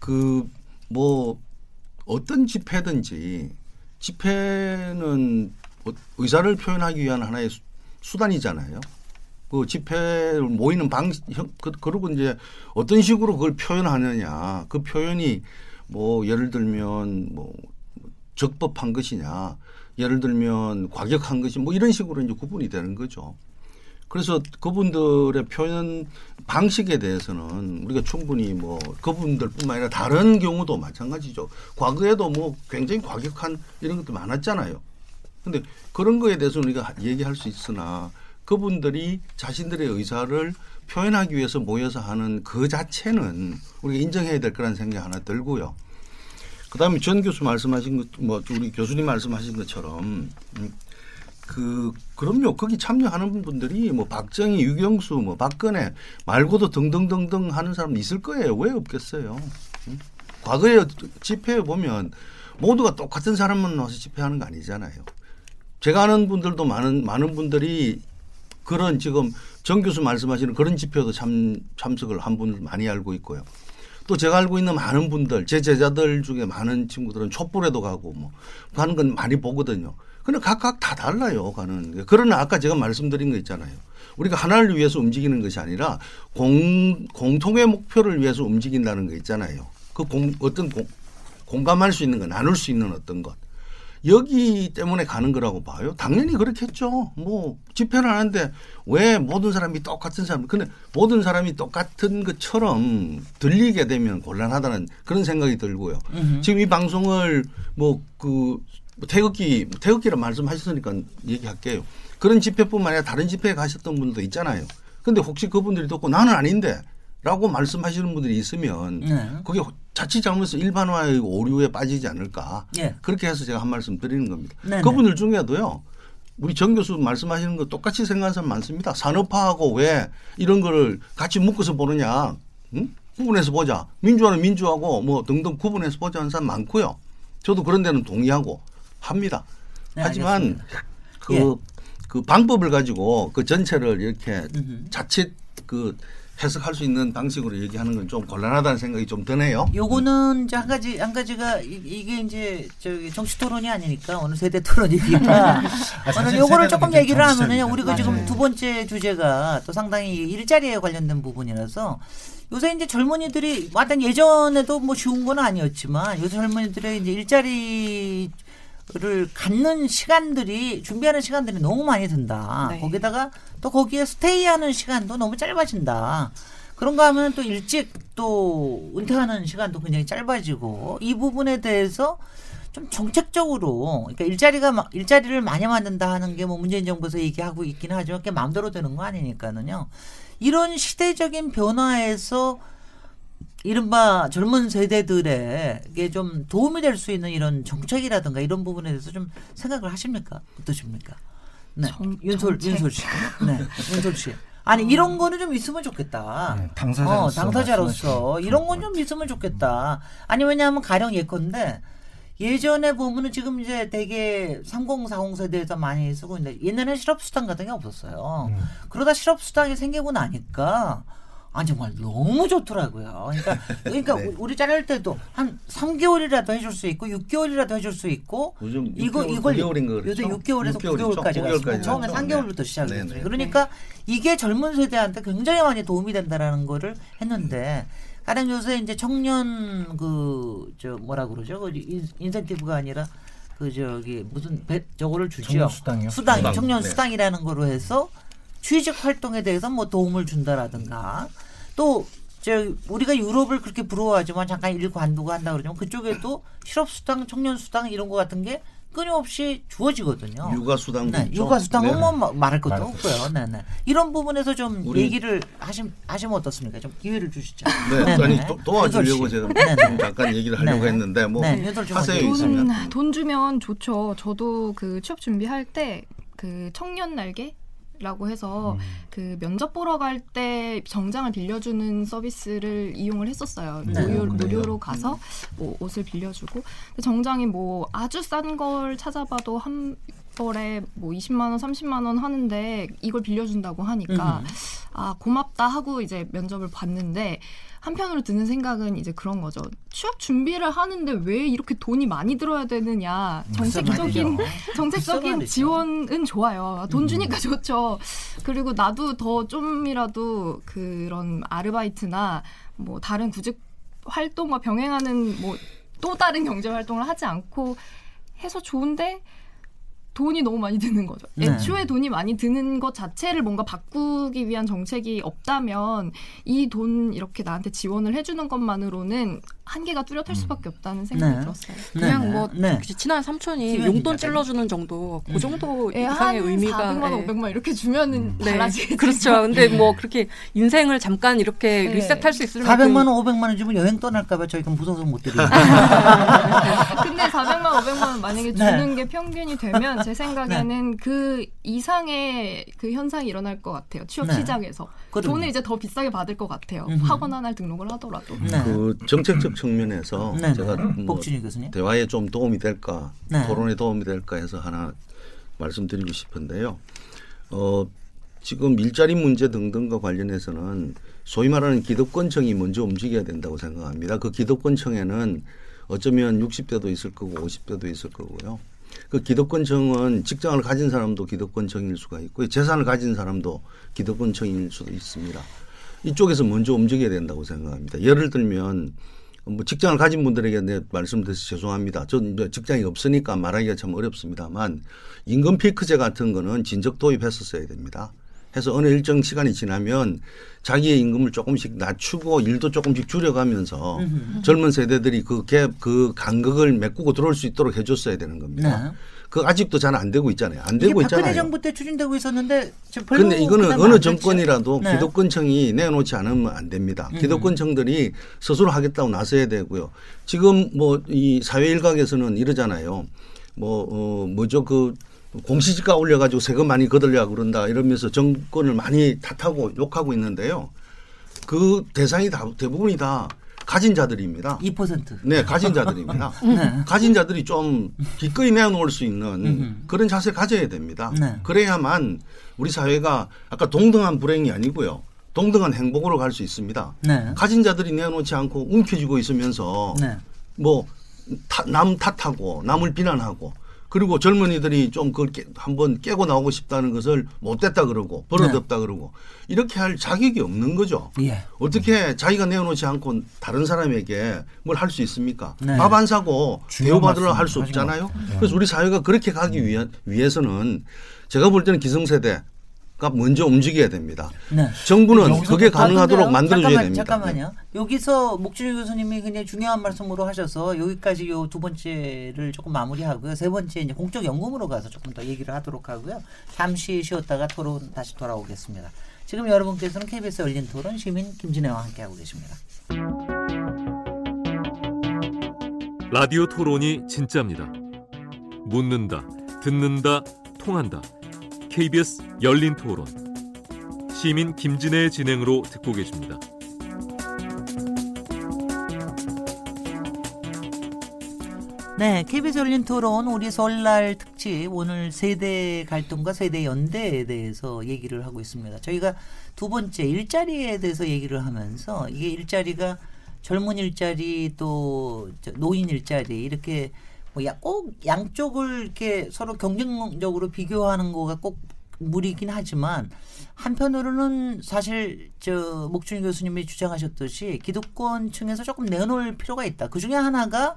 D: 그뭐 어떤 집회든지 집회는 뭐 의사를 표현하기 위한 하나의 수단이잖아요. 그 집회를 모이는 방식, 그, 그리고 이제 어떤 식으로 그걸 표현하느냐. 그 표현이 뭐 예를 들면 뭐 적법한 것이냐. 예를 들면 과격한 것이 뭐 이런 식으로 이제 구분이 되는 거죠. 그래서 그분들의 표현 방식에 대해서는 우리가 충분히 뭐 그분들뿐만 아니라 다른 경우도 마찬가지죠. 과거에도 뭐 굉장히 과격한 이런 것도 많았잖아요. 근데 그런 거에 대해서 우리가 얘기할 수 있으나 그분들이 자신들의 의사를 표현하기 위해서 모여서 하는 그 자체는 우리가 인정해야 될 거라는 생각이 하나 들고요. 그다음에 전 교수 말씀하신 것, 뭐 우리 교수님 말씀하신 것처럼 음, 그 그럼요. 거기 참여하는 분들이 뭐 박정희, 유경수, 뭐 박근혜 말고도 등등등등 하는 사람 있을 거예요. 왜 없겠어요? 응? 과거에 집회에 보면 모두가 똑같은 사람만 나와서 집회하는 거 아니잖아요. 제가 아는 분들도 많은 많은 분들이 그런 지금 정 교수 말씀하시는 그런 집회도 참 참석을 한 분들 많이 알고 있고요. 또 제가 알고 있는 많은 분들, 제 제자들 중에 많은 친구들은 촛불에도 가고 뭐 가는 건 많이 보거든요. 근데 각각 다 달라요, 가는. 그러나 아까 제가 말씀드린 거 있잖아요. 우리가 하나를 위해서 움직이는 것이 아니라 공, 공통의 목표를 위해서 움직인다는 거 있잖아요. 그 공, 어떤 공, 공감할 수 있는 것, 나눌 수 있는 어떤 것. 여기 때문에 가는 거라고 봐요. 당연히 그렇겠죠. 뭐 집회를 하는데 왜 모든 사람이 똑같은 사람, 근데 모든 사람이 똑같은 것처럼 들리게 되면 곤란하다는 그런 생각이 들고요. 으흠. 지금 이 방송을 뭐 그 뭐 태극기 태극기를 말씀하셨으니까 얘기할게요. 그런 집회뿐만 아니라 다른 집회에 가셨던 분도 있잖아요. 근데 혹시 그분들이 듣고 나는 아닌데 라고 말씀하시는 분들이 있으면 네. 그게 자칫 잘못해서 일반화의 오류에 빠지지 않을까. 네. 그렇게 해서 제가 한 말씀 드리는 겁니다. 네, 네. 그분들 중에도요. 우리 정 교수 말씀하시는 거 똑같이 생각하는 사람 많습니다. 산업화하고 왜 이런 거를 같이 묶어서 보느냐. 응? 구분해서 보자. 민주화는 민주하고 뭐 등등 구분해서 보자 하는 사람 많고요. 저도 그런 데는 동의하고 합니다. 네, 하지만 그, 예. 그 방법을 가지고 그 전체를 이렇게 음흠. 자칫 그 해석할 수 있는 방식으로 얘기하는 건 좀 곤란하다는 생각이 좀 드네요.
A: 요거는 이제 한 가지 한 가지가 이 게 이제 저기 정치 토론이 아니니까 어느 세대 토론이니까 아, 오늘 요거를 조금 얘기를 하면은요 우리가 아, 지금 네. 두 번째 주제가 또 상당히 일자리에 관련된 부분이라서 요새 이제 젊은이들이 마땅 예전에도 뭐 쉬운 건 아니었지만 요새 젊은이들의 이제 일자리 를 갖는 시간들이 준비하는 시간들이 너무 많이 든다. 네. 거기다가 또 거기에 스테이하는 시간도 너무 짧아진다. 그런가 하면 또 일찍 또 은퇴하는 시간도 굉장히 짧아지고 이 부분에 대해서 좀 정책적으로 그러니까 일자리가 일자리를 많이 만든다 하는 게 뭐 문재인 정부에서 얘기하고 있긴 하지만 그게 마음대로 되는 거 아니니까는요. 이런 시대적인 변화에서 이른바 젊은 세대들에게 좀 도움이 될 수 있는 이런 정책이라든가 이런 부분에 대해서 좀 생각을 하십니까? 어떠십니까? 네. 정, 윤솔, 윤솔 씨. 네. 윤솔 씨. 아니 어. 이런 거는 좀 있으면 좋겠다. 네,
B: 당사자로서,
A: 어, 당사자로서 이런 건 좀 있으면 좋겠다. 아니 왜냐하면 가령 예컨대 예전에 보면은 지금 이제 되게 3040 세대에서 많이 쓰고 있는데 옛날에 실업수당 같은 게 없었어요. 음. 그러다 실업수당이 생기고 나니까 아 정말 너무 좋더라고요. 그러니까 그러니까 네. 우리 자를 때도 한 3개월이라도 해줄 수 있고 6개월이라도 해줄 수 있고
D: 요즘 이거 이걸 9개월인 거
A: 그렇죠? 요새 6개월에서 9개월까지 갔어요. 처음에 3개월부터 시작했어요. 그러니까 이게 젊은 세대한테 굉장히 많이 도움이 된다라는 거를 했는데 가령 요새 이제 청년 그 저 뭐라 그러죠? 그 인센티브가 아니라 그 저기 무슨 배 저거를 주죠.
B: 청년 수당이요.
A: 수당, 수당. 청년 네. 수당이라는 거로 해서 취직 활동에 대해서 뭐 도움을 준다라든가 또저 우리가 유럽을 그렇게 부러워하지만 잠깐 일 관두고 한다 그러면 그쪽에도 실업 수당, 청년 수당 이런 거 같은 게 끊임없이 주어지거든요.
D: 육아 수당
A: 네, 육아 수당은 네. 뭐 말할 것도 없고요. 네, 네. 이런 부분에서 좀 얘기를 하심 하시면 어떻습니까? 좀 기회를 주시죠.
D: 네, 네 아니 도, 도와주려고 제가 네, 네. 잠깐 얘기를 하려고 네. 했는데 뭐 하세요
E: 돈, 돈 주면 좋죠. 저도 그 취업 준비할 때 그 청년 날개 라고 해서 음. 그 면접 보러 갈 때 정장을 빌려주는 서비스를 이용을 했었어요. 네. 무료, 무료로 가서 음. 뭐 옷을 빌려주고 정장이 뭐 아주 싼 걸 찾아봐도 한 벌에 뭐 20만 원, 30만 원 하는데 이걸 빌려준다고 하니까 음. 아 고맙다 하고 이제 면접을 봤는데 한편으로 드는 생각은 이제 그런 거죠. 취업 준비를 하는데 왜 이렇게 돈이 많이 들어야 되느냐. 정책적인 정책적인 지원은 좋아요. 돈 음. 주니까 좋죠. 그리고 나도 더 좀이라도 그런 아르바이트나 뭐 다른 구직 활동과 병행하는 뭐 또 다른 경제 활동을 하지 않고 해서 좋은데 돈이 너무 많이 드는 거죠. 네. 애초에 돈이 많이 드는 것 자체를 뭔가 바꾸기 위한 정책이 없다면 이 돈 이렇게 나한테 지원을 해주는 것만으로는 한계가 뚜렷할 음. 수밖에 없다는 생각이 네. 들었어요.
C: 그냥 네. 뭐 네. 친한 삼촌이 용돈 찔러주는 정도 그 음. 정도 음. 이상의 의미가
E: 400만 원, 예. 500만 이렇게 주면은 음. 달라지겠죠.
C: 그렇죠. 근데 뭐 그렇게 인생을 잠깐 이렇게 네. 리셋할 수 있을
A: 400만 원, 500만 원 주면 여행 떠날까 봐 저희가 무서워서 못 드리고.
E: 근데 400만, 500만 원 만약에 네. 주는 게 평균이 되면 제 생각에는 네. 그 이상의 그 현상이 일어날 것 같아요. 취업 시장에서 돈을 이제 더 비싸게 받을 것 같아요. 학원 하나를 등록을 하더라도.
D: 그 정책적 측면에서 네. 제가 뭐 대화에 좀 도움이 될까 네. 토론에 도움이 될까 해서 하나 말씀드리고 싶은데요. 어, 지금 일자리 문제 등등과 관련해서는 소위 말하는 기득권층이 먼저 움직여야 된다고 생각합니다. 그 기득권층에는 어쩌면 60대도 있을 거고 50대도 있을 거고요. 그 기득권층은 직장을 가진 사람도 기득권층일 수가 있고 재산을 가진 사람도 기득권층일 수도 있습니다. 이쪽에서 먼저 움직여야 된다고 생각합니다. 예를 들면 뭐 직장을 가진 분들에게 내 말씀드려서 죄송합니다. 전 직장이 없으니까 말하기가 참 어렵습니다만 임금 피크제 같은 거는 진적 도입했었어야 됩니다. 해서 어느 일정 시간이 지나면 자기의 임금을 조금씩 낮추고 일도 조금씩 줄여가면서 젊은 세대들이 그 갭, 그 간극을 메꾸고 들어올 수 있도록 해줬어야 되는 겁니다. 네. 그 아직도 잘 안 되고 있잖아요. 안 되고 있잖아요. 박근혜
A: 정부 때 추진되고 있었는데
D: 그런데 이거는 어느 정권이라도 네. 기득권청이 내놓지 않으면 안 됩니다. 음. 기득권청들이 스스로 하겠다고 나서야 되고요. 지금 뭐 이 사회 일각에서는 이러잖아요. 뭐 어, 뭐죠 그 공시지가 올려가지고 세금 많이 거들려 그런다 이러면서 정권을 많이 탓하고 욕하고 있는데요. 그 대상이 다 대부분이 다 가진 자들입니다.
A: 2%.
D: 네, 가진 자들입니다. 네. 가진 자들이 좀 기꺼이 내놓을 수 있는 그런 자세를 가져야 됩니다. 네. 그래야만 우리 사회가 아까 동등한 불행이 아니고요. 동등한 행복으로 갈 수 있습니다. 네. 가진 자들이 내놓지 않고 움켜쥐고 있으면서 네. 뭐남 탓하고 남을 비난하고 그리고 젊은이들이 좀 그걸 깨, 한번 깨고 나오고 싶다는 것을 못됐다 그러고 버릇없다 네. 그러고 이렇게 할 자격이 없는 거죠. 예. 어떻게 자기가 내어놓지 않고 다른 사람에게 뭘 할 수 있습니까? 네. 밥안 사고 대우받으러 할 수 없잖아요. 네. 그래서 우리 사회가 그렇게 가기 위한, 위해서는 제가 볼 때는 기성세대 가 먼저 움직여야 됩니다. 네. 정부는 그게 가능하도록 만들어줘야 됩니다.
A: 잠깐만요. 네. 여기서 목준희 교수님이 굉장히 중요한 말씀으로 하셔서 여기까지 요 두 번째를 조금 마무리하고요. 세 번째 이제 공적 연금으로 가서 조금 더 얘기를 하도록 하고요. 잠시 쉬었다가 토론 다시 돌아오겠습니다. 지금 여러분께서는 KBS 열린 토론 시민 김진애와 함께하고 계십니다.
F: 라디오 토론이 진짜입니다. 묻는다, 듣는다, 통한다. KBS 열린 토론 시민 김진애의 진행으로 듣고 계십니다.
A: 네, KBS 열린 토론 우리 설날 특집 오늘 세대 갈등과 세대 연대에 대해서 얘기를 하고 있습니다. 저희가 두 번째 일자리에 대해서 얘기를 하면서 이게 일자리가 젊은 일자리 또 노인 일자리 이렇게 뭐 꼭 양쪽을 이렇게 서로 경쟁적으로 비교하는 거가 꼭 무리긴 하지만 한편으로는 사실 저 목준희 교수님이 주장하셨듯이 기득권층에서 조금 내놓을 필요가 있다. 그 중에 하나가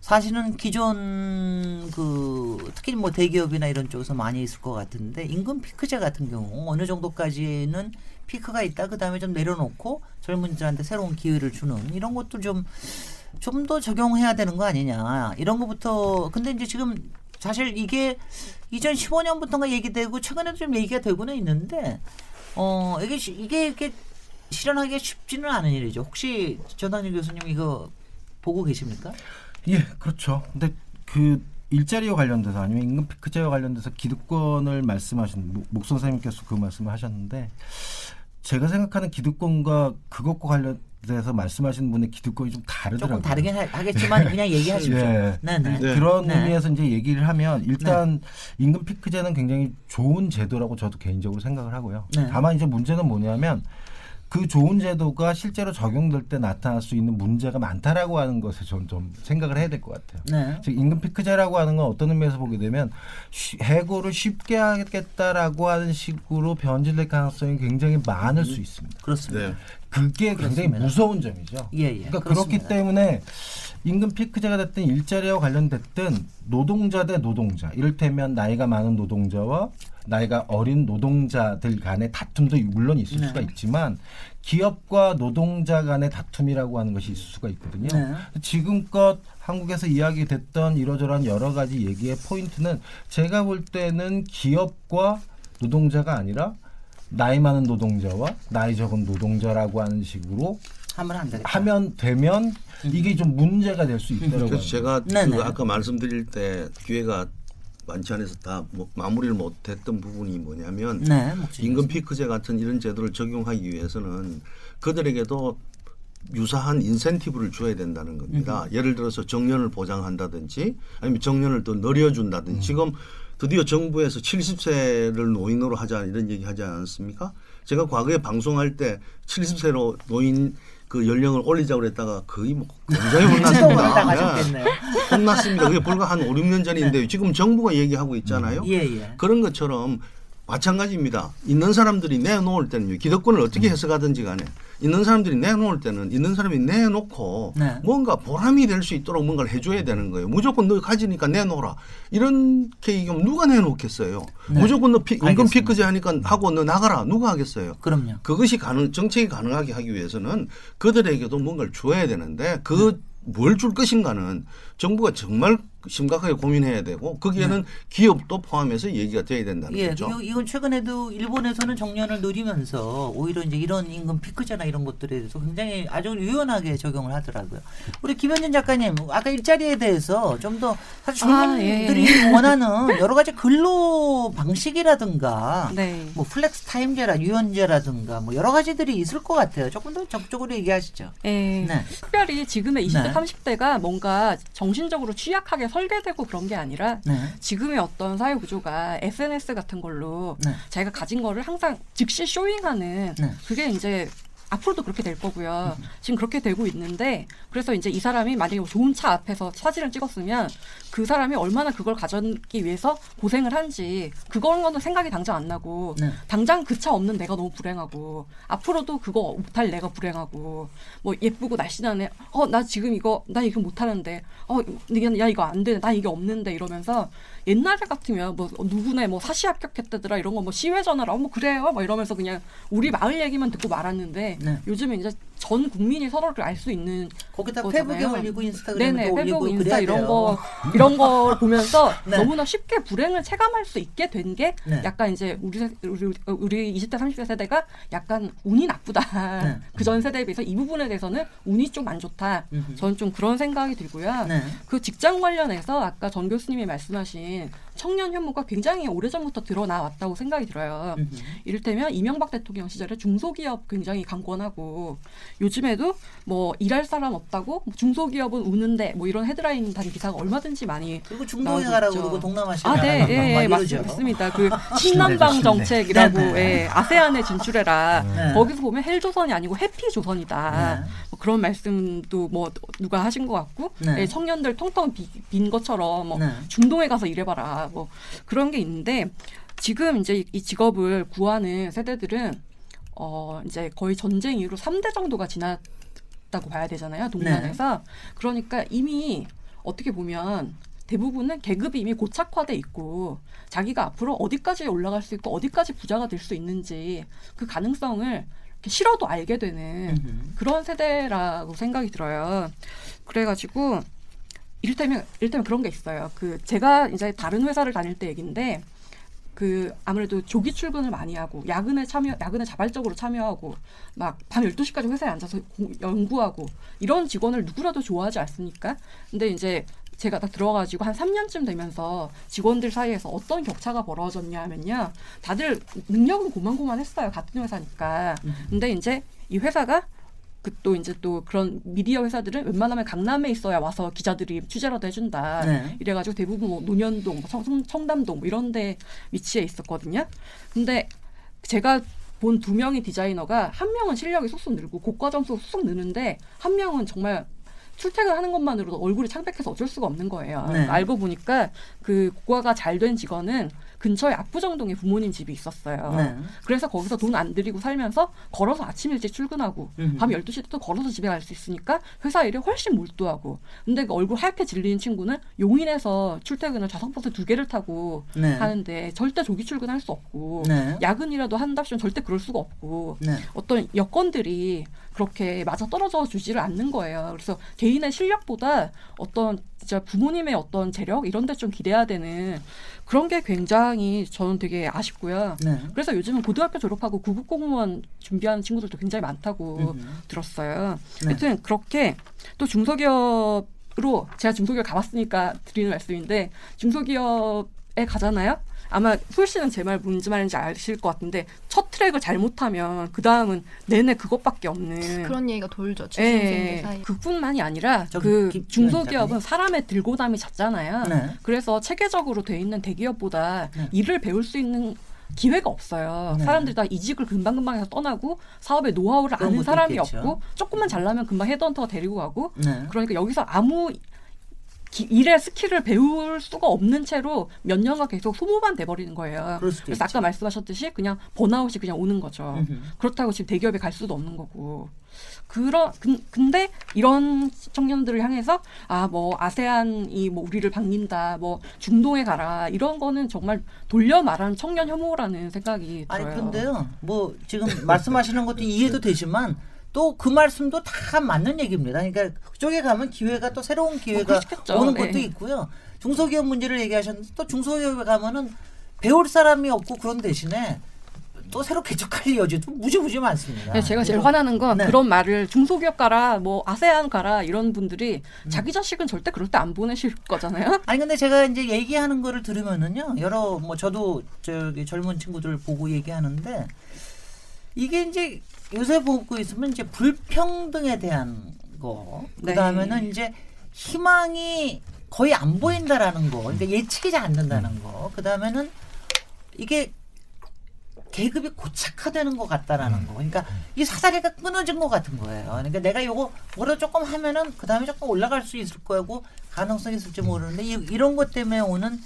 A: 사실은 기존 그 특히 뭐 대기업이나 이런 쪽에서 많이 있을 것 같은데 임금 피크제 같은 경우 어느 정도까지는 피크가 있다. 그 다음에 좀 내려놓고 젊은이들한테 새로운 기회를 주는 이런 것도 좀 좀 더 적용해야 되는 거 아니냐 이런 것부터 근데 이제 지금 사실 이게 2015년부터가 얘기되고 최근에도 좀 얘기가 되고는 있는데 어 이게 이게 이렇게 실현하기가 쉽지는 않은 일이죠. 혹시 전환일 교수님 이거 보고 계십니까?
B: 예, 그렇죠. 근데 그 일자리와 관련돼서 아니면 임금 피크제와 관련돼서 기득권을 말씀하신 목son 선생님께서 그 말씀을 하셨는데 제가 생각하는 기득권과 그것과 관련돼서 말씀하시는 분의 기득권이 좀 다르더라고요.
A: 조금 다르긴 하 겠지만 그냥 얘기하십시오. 네.
B: 네, 네. 네. 그런 네. 의미에서 이제 얘기를 하면 일단 네. 임금 피크제는 굉장히 좋은 제도라고 저도 개인적으로 생각을 하고요. 네. 다만 이제 문제는 뭐냐면 그 좋은 제도가 실제로 적용될 때 나타날 수 있는 문제가 많다라고 하는 것에 저는 좀 생각을 해야 될 것 같아요. 네. 즉 임금 피크제라고 하는 건 어떤 의미에서 보게 되면 쉬, 해고를 쉽게 하겠다라고 하는 식으로 변질될 가능성이 굉장히 많을 수 있습니다.
A: 그렇습니다. 네.
B: 그게 굉장히 그렇습니다. 무서운 점이죠.
A: 예, 예.
B: 그러니까 그렇기 때문에 임금 피크제가 됐든 일자리와 관련됐든 노동자 대 노동자 이를테면 나이가 많은 노동자와 나이가 어린 노동자들 간의 다툼도 물론 있을 네. 수가 있지만 기업과 노동자 간의 다툼이라고 하는 것이 있을 수가 있거든요. 네. 지금껏 한국에서 이야기됐던 이러저러한 여러 가지 얘기의 포인트는 제가 볼 때는 기업과 노동자가 아니라 나이 많은 노동자와 나이 적은 노동자라고 하는 식으로
A: 하면 안 되겠다.
B: 하면 되면 음. 이게 좀 문제가 될 수 있다고.
D: 그래서 제가 그 아까 말씀드릴 때 기회가 많지 않아서 다 뭐 마무리를 못했던 부분이 뭐냐면 네, 임금 피크제 같은 이런 제도를 적용하기 위해서는 그들에게도 유사한 인센티브를 줘야 된다는 겁니다. 음. 예를 들어서 정년을 보장한다든지 아니면 정년을 더 늘려준다든지 음. 지금 드디어 정부에서 70세를 노인으로 하자 이런 얘기 하지 않았습니까? 제가 과거에 방송할 때 70세로 노인 그 연령을 올리자고 그랬다가 거의 뭐 굉장히 혼났습니다. 네. 혼났습니다. 그게 불과 한 5, 6년 전인데 네. 지금 정부가 얘기하고 있잖아요. 예, 예. 그런 것처럼 마찬가지입니다. 있는 사람들이 내놓을 때는 기득권을 어떻게 음. 해석하든지 간에 있는 사람들이 내놓을 때는 있는 사람이 내놓고 네. 뭔가 보람이 될 수 있도록 뭔가를 해줘야 되는 거예요. 무조건 너 가지니까 내놓으라. 이렇게 얘기하면 누가 내놓겠어요. 네. 무조건 너 피, 임금 피크제 하니까 하고 너 나가라. 누가 하겠어요.
A: 그럼요.
D: 그것이 가능, 정책이 가능하게 하기 위해서는 그들에게도 뭔가를 줘야 되는데 그 네. 뭘줄 것인가는 정부가 정말 심각하게 고민해야 되고 거기에는 네. 기업도 포함해서 얘기가 돼야 된다는
A: 예,
D: 거죠.
A: 이건 최근에도 일본에서는 정년을 누리면서 오히려 이제 이런 임금 피크제나 이런 것들에 대해서 굉장히 아주 유연하게 적용을 하더라고요. 우리 김현진 작가님 아까 일자리에 대해서 좀 더 사실 젊은이들이 아, 예. 원하는 여러 가지 근로 방식이라든가 네. 뭐 플렉스 타임제라 유연제라든가 뭐 여러 가지들이 있을 것 같아요. 조금 더 적극적으로 얘기하시죠.
C: 네. 네. 특별히 지금의 20대 네. 30대가 뭔가 정신적으로 취약하게 설계되고 그런 게 아니라 네. 지금의 어떤 사회 구조가 SNS 같은 걸로 네. 자기가 가진 거를 항상 즉시 쇼잉하는 네. 그게 이제 앞으로도 그렇게 될 거고요. 음. 지금 그렇게 되고 있는데 그래서 이제 이 사람이 만약에 뭐 좋은 차 앞에서 사진을 찍었으면 그 사람이 얼마나 그걸 가져기 위해서 고생을 한지 그거는 생각이 당장 안 나고 네. 당장 그 차 없는 내가 너무 불행하고 앞으로도 그거 못할 내가 불행하고 뭐 예쁘고 날씬한 애 어 나 지금 이거 나 이거 못하는데 어 야 이거 안 돼. 나 이게 없는데 이러면서 옛날에 같으면 뭐 누구네 뭐 사시 합격했다더라 이런 거 뭐 시외 전화라 어 뭐 그래요 뭐 이러면서 그냥 우리 마을 얘기만 듣고 말았는데 네. 요즘에 이제 전 국민이 서로를 알 수 있는
A: 거기다 페북에 올리고 인스타그램에 네네, 페북,
C: 인스타 이런 거 이런 걸 보면서 네. 너무나 쉽게 불행을 체감할 수 있게 된게 네. 약간 이제 우리 우리 우리 20대 30대 세대가 약간 운이 나쁘다. 네. 그전 세대에 비해서 이 부분에 대해서는 운이 좀 안 좋다. 저는 좀 그런 생각이 들고요. 네. 그 직장 관련해서 아까 전 교수님이 말씀하신 청년 혐오가 굉장히 오래전부터 드러나왔다고 생각이 들어요. 음흠. 이를테면 이명박 대통령 시절에 중소기업 굉장히 강권하고 요즘에도 뭐 일할 사람 없다고 뭐 중소기업은 우는데 뭐 이런 헤드라인 단 기사가 얼마든지 많이
A: 그리고 중동에 가라고 그러고 동남아시아
C: 아, 네, 예, 예, 맞습니다. 그 신남방 정책이라고 네, 네. 예, 아세안에 진출해라. 네. 거기서 보면 헬조선이 아니고 해피조선이다. 네. 뭐 그런 말씀도 뭐 누가 하신 것 같고 네. 예, 청년들 통통 비, 빈 것처럼 뭐 네. 중동에 가서 일해봐라. 뭐 그런 게 있는데 지금 이제 이 직업을 구하는 세대들은 어 이제 거의 전쟁 이후로 3대 정도가 지났다고 봐야 되잖아요. 동남에서. 네. 그러니까 이미 어떻게 보면 대부분은 계급이 이미 고착화돼 있고 자기가 앞으로 어디까지 올라갈 수 있고 어디까지 부자가 될 수 있는지 그 가능성을 싫어도 알게 되는 그런 세대라고 생각이 들어요. 그래가지고 이를테면 이를테면 그런 게 있어요. 그 제가 이제 다른 회사를 다닐 때 얘긴데 그 아무래도 조기 출근을 많이 하고 야근에 참여 야근에 자발적으로 참여하고 막 밤 12시까지 회사에 앉아서 공, 연구하고 이런 직원을 누구라도 좋아하지 않습니까? 근데 이제 제가 딱 들어가지고 한 3년쯤 되면서 직원들 사이에서 어떤 격차가 벌어졌냐 하면요. 다들 능력은 고만고만했어요. 같은 회사니까. 근데 이제 이 회사가 그 또 이제 또 그런 미디어 회사들은 웬만하면 강남에 있어야 와서 기자들이 취재라도 해준다. 네. 이래가지고 대부분 뭐 논현동, 뭐 청, 청담동 뭐 이런 데 위치해 있었거든요. 근데 제가 본 두 명의 디자이너가 한 명은 실력이 쏙쏙 늘고 고과 점수 쏙쏙 느는데 한 명은 정말 출퇴근하는 것만으로도 얼굴이 창백해서 어쩔 수가 없는 거예요. 네. 알고 보니까 그 고과가 잘 된 직원은 근처에 압구정동에 부모님 집이 있었어요. 네. 그래서 거기서 돈 안 들이고 살면서 걸어서 아침 일찍 출근하고 음흠. 밤 12시에 또 걸어서 집에 갈 수 있으니까 회사 일에 훨씬 몰두하고 근데 그 얼굴 하얗게 질리는 친구는 용인에서 출퇴근을 좌석버스 두 개를 타고 네. 하는데 절대 조기 출근할 수 없고 네. 야근이라도 한답시면 절대 그럴 수가 없고 네. 어떤 여건들이 그렇게 맞아 떨어져 주지를 않는 거예요. 그래서 개인의 실력보다 어떤 진짜 부모님의 어떤 재력 이런 데 좀 기대해야 되는 그런 게 굉장히 저는 되게 아쉽고요. 네. 그래서 요즘은 고등학교 졸업하고 구급 공무원 준비하는 친구들도 굉장히 많다고 음흠. 들었어요. 네. 하여튼 그렇게 또 중소기업 으로 제가 중소기업 가봤으니까 드리는 말씀인데 중소기업에 가잖아요. 아마 소희 씨는 제 말 뭔지 말인지 아실 것 같은데 첫 트랙을 잘못하면 그 다음은 내내 그것밖에 없는
E: 그런 얘기가 돌죠.
C: 예, 사이. 그뿐만이 아니라 그 중소기업은 사람의 들고 담이 잦잖아요. 네. 그래서 체계적으로 돼 있는 대기업보다 네. 일을 배울 수 있는 기회가 없어요. 네. 사람들이 다 이직을 금방금방 해서 떠나고 사업의 노하우를 아는 사람이 있겠죠. 없고 조금만 잘나면 금방 헤드헌터가 데리고 가고 네. 그러니까 여기서 아무 기, 일의 스킬을 배울 수가 없는 채로 몇 년간 계속 소모만 돼버리는 거예요. 그래서 있죠. 아까 말씀하셨듯이 그냥 번아웃이 그냥 오는 거죠. 음흠. 그렇다고 지금 대기업에 갈 수도 없는 거고. 그런 근데 이런 청년들을 향해서 아 뭐 아세안이 뭐 우리를 반긴다 뭐 중동에 가라 이런 거는 정말 돌려 말하는 청년 혐오라는 생각이 들어요.
A: 아니 근데요 뭐 지금 말씀하시는 것도 이해도 되지만 또 그 말씀도 다 맞는 얘기입니다. 그러니까 그쪽에 가면 기회가 또 새로운 기회가 어, 오는 것도 네. 있고요. 중소기업 문제를 얘기하셨는데 또 중소기업에 가면은 배울 사람이 없고 그런 대신에 또 새로 개척할 여지도 무지무지 많습니다.
C: 네, 제가 제일 화나는 건 네. 그런 말을 중소기업 가라, 뭐 아세안 가라 이런 분들이 음. 자기 자식은 절대 그럴 때 안 보내실 거잖아요.
A: 아니 근데 제가 이제 얘기하는 거를 들으면은요, 여러 뭐 저도 저기 젊은 친구들 보고 얘기하는데 이게 이제 요새 보고 있으면 이제 불평등에 대한 거, 그 다음에는 네. 이제 희망이 거의 안 보인다라는 거, 그러니까 예측이 잘 안 된다는 거, 그 다음에는 이게 계급이 고착화되는 것 같다라는 거. 그러니까 이 사다리가 끊어진 것 같은 거예요. 그러니까 내가 요거 뭐라 조금 하면은 그 다음에 조금 올라갈 수 있을 거고 가능성이 있을지 모르는데 이, 이런 것 때문에 오는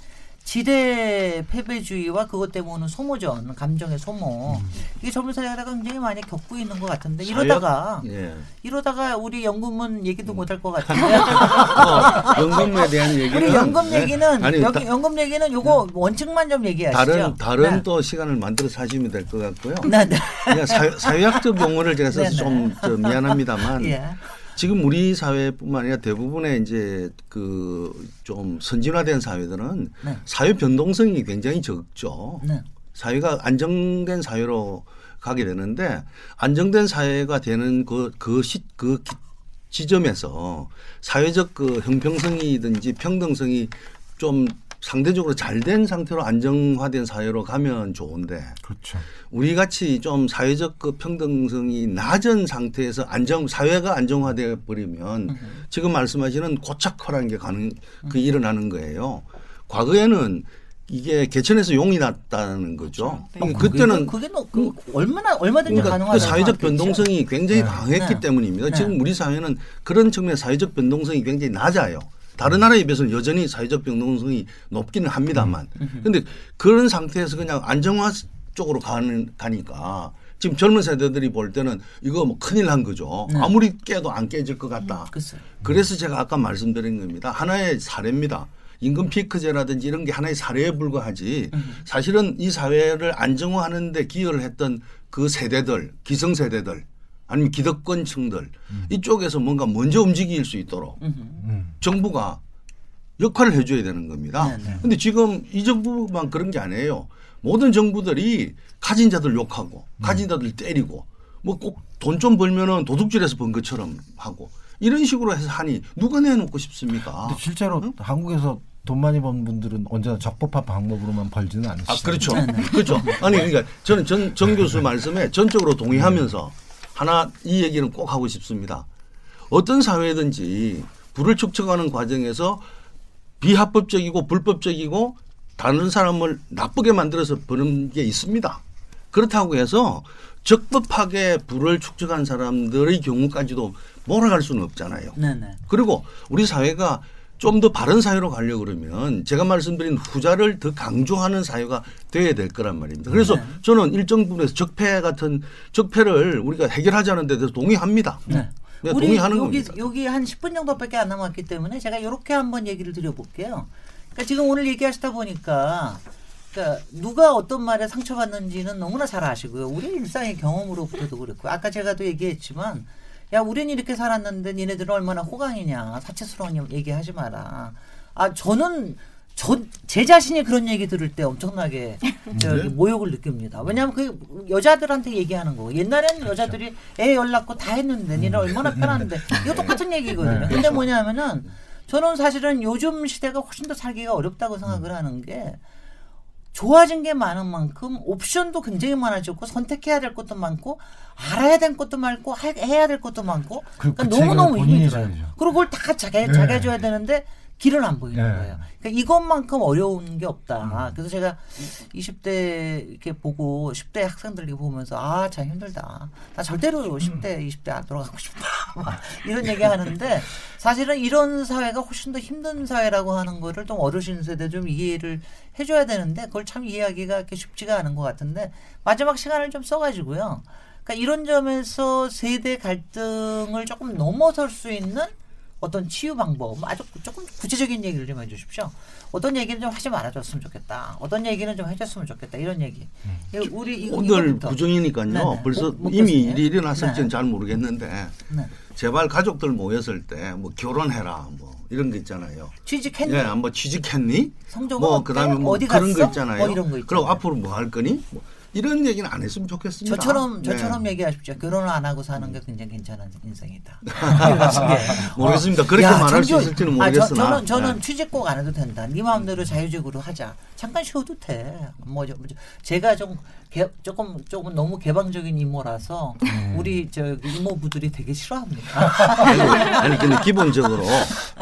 A: 지대 패배주의와 그것 때문에 오는 소모전, 감정의 소모. 음. 이게 젊은 사회가 굉장히 많이 겪고 있는 것 같은데 이러다가 예. 이러다가 우리 연금은 얘기도 음. 못할 것 같은데.
D: 어, 연금에 대한 얘기는
A: 우리 연금 네. 얘기는 아니, 여기 다, 연금 얘기는 요거 네. 원칙만 좀 얘기하시죠.
D: 다른 다른 네. 또 시간을 만들어서 하시면 될 것 같고요. 네, 네. 사회, 사회학적 용어를 제가 써서 네, 네. 좀 미안합니다만. 예. 지금 우리 사회뿐만 아니라 대부분의 이제 그 좀 선진화된 사회들은 네. 사회 변동성이 굉장히 적죠. 네. 사회가 안정된 사회로 가게 되는데 안정된 사회가 되는 그, 그, 시, 그 지점에서 사회적 그 형평성이든지 평등성이 좀 상대적으로 잘 된 상태로 안정화된 사회로 가면 좋은데 그렇죠. 우리 같이 좀 사회적 그 평등성이 낮은 상태에서 안정 사회가 안정화돼 버리면 으 지금 말씀하시는 고착화라는 게 가능 그 일어나는 거예요. 과거에는 이게 개천에서 용이 났다는 거죠.
A: 그렇죠. 네. 그때는 그게, 그게 그 얼마나 얼마든지 그러니까 가능한 그
D: 사회적 변동성이 굉장히 네. 강했기 네. 때문입니다. 네. 지금 우리 사회는 그런 측면에 사회적 변동성이 굉장히 낮아요. 다른 나라에 비해서는 여전히 사회적 병동성이 높기는 합니다만. 그런데 그런 상태에서 그냥 안정화 쪽으로 가는 가니까 지금 젊은 세대들이 볼 때는 이거 뭐 큰일 난 거죠. 네. 아무리 깨도 안 깨질 것 같다. 음, 그래서 제가 아까 말씀드린 겁니다. 하나의 사례입니다. 임금 피크제라든지 이런 게 하나의 사례에 불과하지 음. 사실은 이 사회를 안정화하는 데 기여를 했던 그 세대들, 기성세대들 아니면 기득권층들 음. 이쪽에서 뭔가 먼저 움직일 수 있도록 음. 정부가 역할을 해줘야 되는 겁니다. 그런데 네, 네. 지금 이 정부만 그런 게 아니에요. 모든 정부들이 가진 자들 욕하고 가진 자들 때리고 뭐 꼭 돈 좀 벌면은 도둑질해서 번 것처럼 하고 이런 식으로 해서 하니 누가 내놓고 싶습니까?
B: 근데 실제로 응? 한국에서 돈 많이 번 분들은 언제나 적법한 방법으로만 벌지는 않으시죠.
D: 아, 그렇죠. 네, 네. 그렇죠. 아니, 그러니까 저는 전, 정 교수 말씀에 전적으로 동의하면서 하나 이 얘기는 꼭 하고 싶습니다. 어떤 사회든지 불을 축적하는 과정에서 비합법적이고 불법적이고 다른 사람을 나쁘게 만들어서 버는 게 있습니다. 그렇다고 해서 적법하게 불을 축적한 사람들의 경우까지도 몰아갈 수는 없잖아요. 네네. 그리고 우리 사회가 좀 더 바른 사회로 가려고 그러면 제가 말씀드린 후자를 더 강조하는 사회가 돼야 될 거란 말입니다. 그래서 네. 저는 일정 부분에서 적폐 같은 적폐를 우리가 해결하자는 데 대해서 동의합니다. 네. 네, 동의하는
A: 여기,
D: 겁니다.
A: 여기 한 10분 정도밖에 안 남았기 때문에 제가 이렇게 한번 얘기를 드려볼게요. 그러니까 지금 오늘 얘기하시다 보니까 그러니까 누가 어떤 말에 상처받는지는 너무나 잘 아시고요. 우리 일상의 경험으로부터도 그렇고 아까 제가 또 얘기했지만 야 우리는 이렇게 살았는데 니네들은 얼마나 호강이냐 사치스러운 얘기하지 마라. 아 저는 저제 자신이 그런 얘기 들을 때 엄청나게 저기 네. 모욕을 느낍니다. 왜냐하면 그 여자들한테 얘기하는 거. 옛날에는 그렇죠. 여자들이 애 연락고 다 했는데 니네 얼마나 편한데 이거 똑같은 얘기거든요. 네. 근데 뭐냐면은 저는 사실은 요즘 시대가 훨씬 더 살기가 어렵다고 생각을 하는 게 좋아진 게 많은 만큼 옵션도 굉장히 많아졌고 선택해야 될 것도 많고 알아야 될 것도 많고 해야 될 것도 많고
B: 그, 그러니까 너무너무 들어요.
A: 그리고 그걸 다 자게, 네. 자게 줘야 되는데 길은 안 보이는 네. 거예요. 그러니까 이것만큼 어려운 게 없다. 음. 그래서 제가 20대 이렇게 보고 10대 학생들 이렇게 보면서 아, 참 힘들다. 나 절대로 10대, 음. 20대 안 돌아가고 싶다. 이런 얘기 하는데 사실은 이런 사회가 훨씬 더 힘든 사회라고 하는 거를 좀 어르신 세대 좀 이해를 해줘야 되는데 그걸 참 이해하기가 이렇게 쉽지가 않은 것 같은데 마지막 시간을 좀 써가지고요. 그러니까 이런 점에서 세대 갈등을 조금 넘어설 수 있는 어떤 치유 방법 아주 조금 구체적인 얘기를 좀 해주십시오. 어떤 얘기는 좀 하지 말아줬으면 좋겠다. 어떤 얘기는 좀 해줬으면 좋겠다. 이런 얘기. 음.
D: 우리 오늘. 부정이니까요. 네네. 벌써 뭐, 이미 일이 일어났을지는 네. 잘 모르겠는데 네. 제발 가족들 모였을 때 뭐 결혼해라 뭐 이런 거 있잖아요.
A: 취직했니?
D: 네, 뭐 취직했니?
A: 성적은 뭐
D: 그다음에 뭐 그런 거 있잖아요. 뭐 이런 거 있잖아요. 그리고 앞으로 뭐 할 거니? 뭐 이런 얘기는 안 했으면 좋겠습니다.
A: 저처럼 네. 저처럼 네. 얘기하십시오. 결혼을 안 하고 사는 게 굉장히 괜찮은 인생이다.
D: 모르겠습니다. 그렇게 야, 말할 수 있을지는 모르겠으나. 아, 저,
A: 는 저는 네. 취직 꼭 안 해도 된다. 네 마음대로 자유적으로 하자. 잠깐 쉬어도 돼. 뭐, 뭐 제가 좀 개, 조금 조금 너무 개방적인 이모라서 음. 우리 저 이모부들이 되게 싫어합니다.
D: 아니, 아니 근데 기본적으로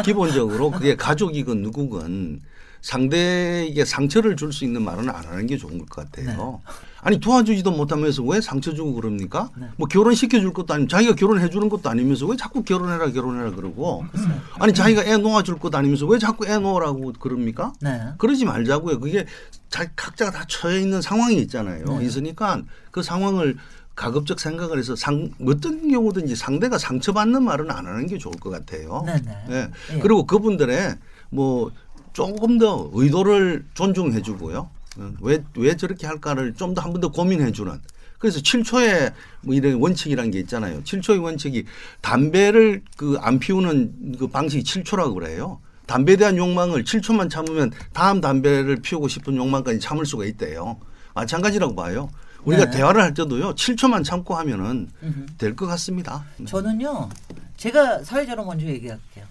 D: 기본적으로 그게 가족이건 누구건 상대에게 상처를 줄 수 있는 말은 안 하는 게 좋은 것 같아요. 네. 아니 도와주지도 못하면서 왜 상처 주고 그럽니까? 네. 뭐 결혼 시켜 줄 것도 아니면 자기가 결혼해 주는 것도 아니면서 왜 자꾸 결혼해라 결혼해라 그러고 음, 아니 자기가 애 놓아 줄 것도 아니면서 왜 자꾸 애 놓으라고 그럽니까? 네. 그러지 말자고요. 그게 자, 각자가 다 처해 있는 상황이 있잖아요. 네. 있으니까 그 상황을 가급적 생각을 해서 상, 어떤 경우든지 상대가 상처받는 말은 안 하는 게 좋을 것 같아요. 네. 네. 예. 그리고 그분들의 뭐 조금 더 의도를 존중해 주고요. 왜, 왜 저렇게 할까를 좀 더 한 번 더 고민해 주는. 그래서 7초의 뭐 이런 원칙이라는 게 있잖아요. 7초의 원칙이 담배를 그 안 피우는 그 방식이 7초라고 그래요. 담배에 대한 욕망을 7초만 참으면 다음 담배를 피우고 싶은 욕망까지 참을 수가 있대요. 마찬가지라고 봐요. 우리가 네. 대화를 할 때도요. 7초만 참고 하면은 될 것 같습니다.
A: 저는요. 제가 사회자로 먼저 얘기할게요.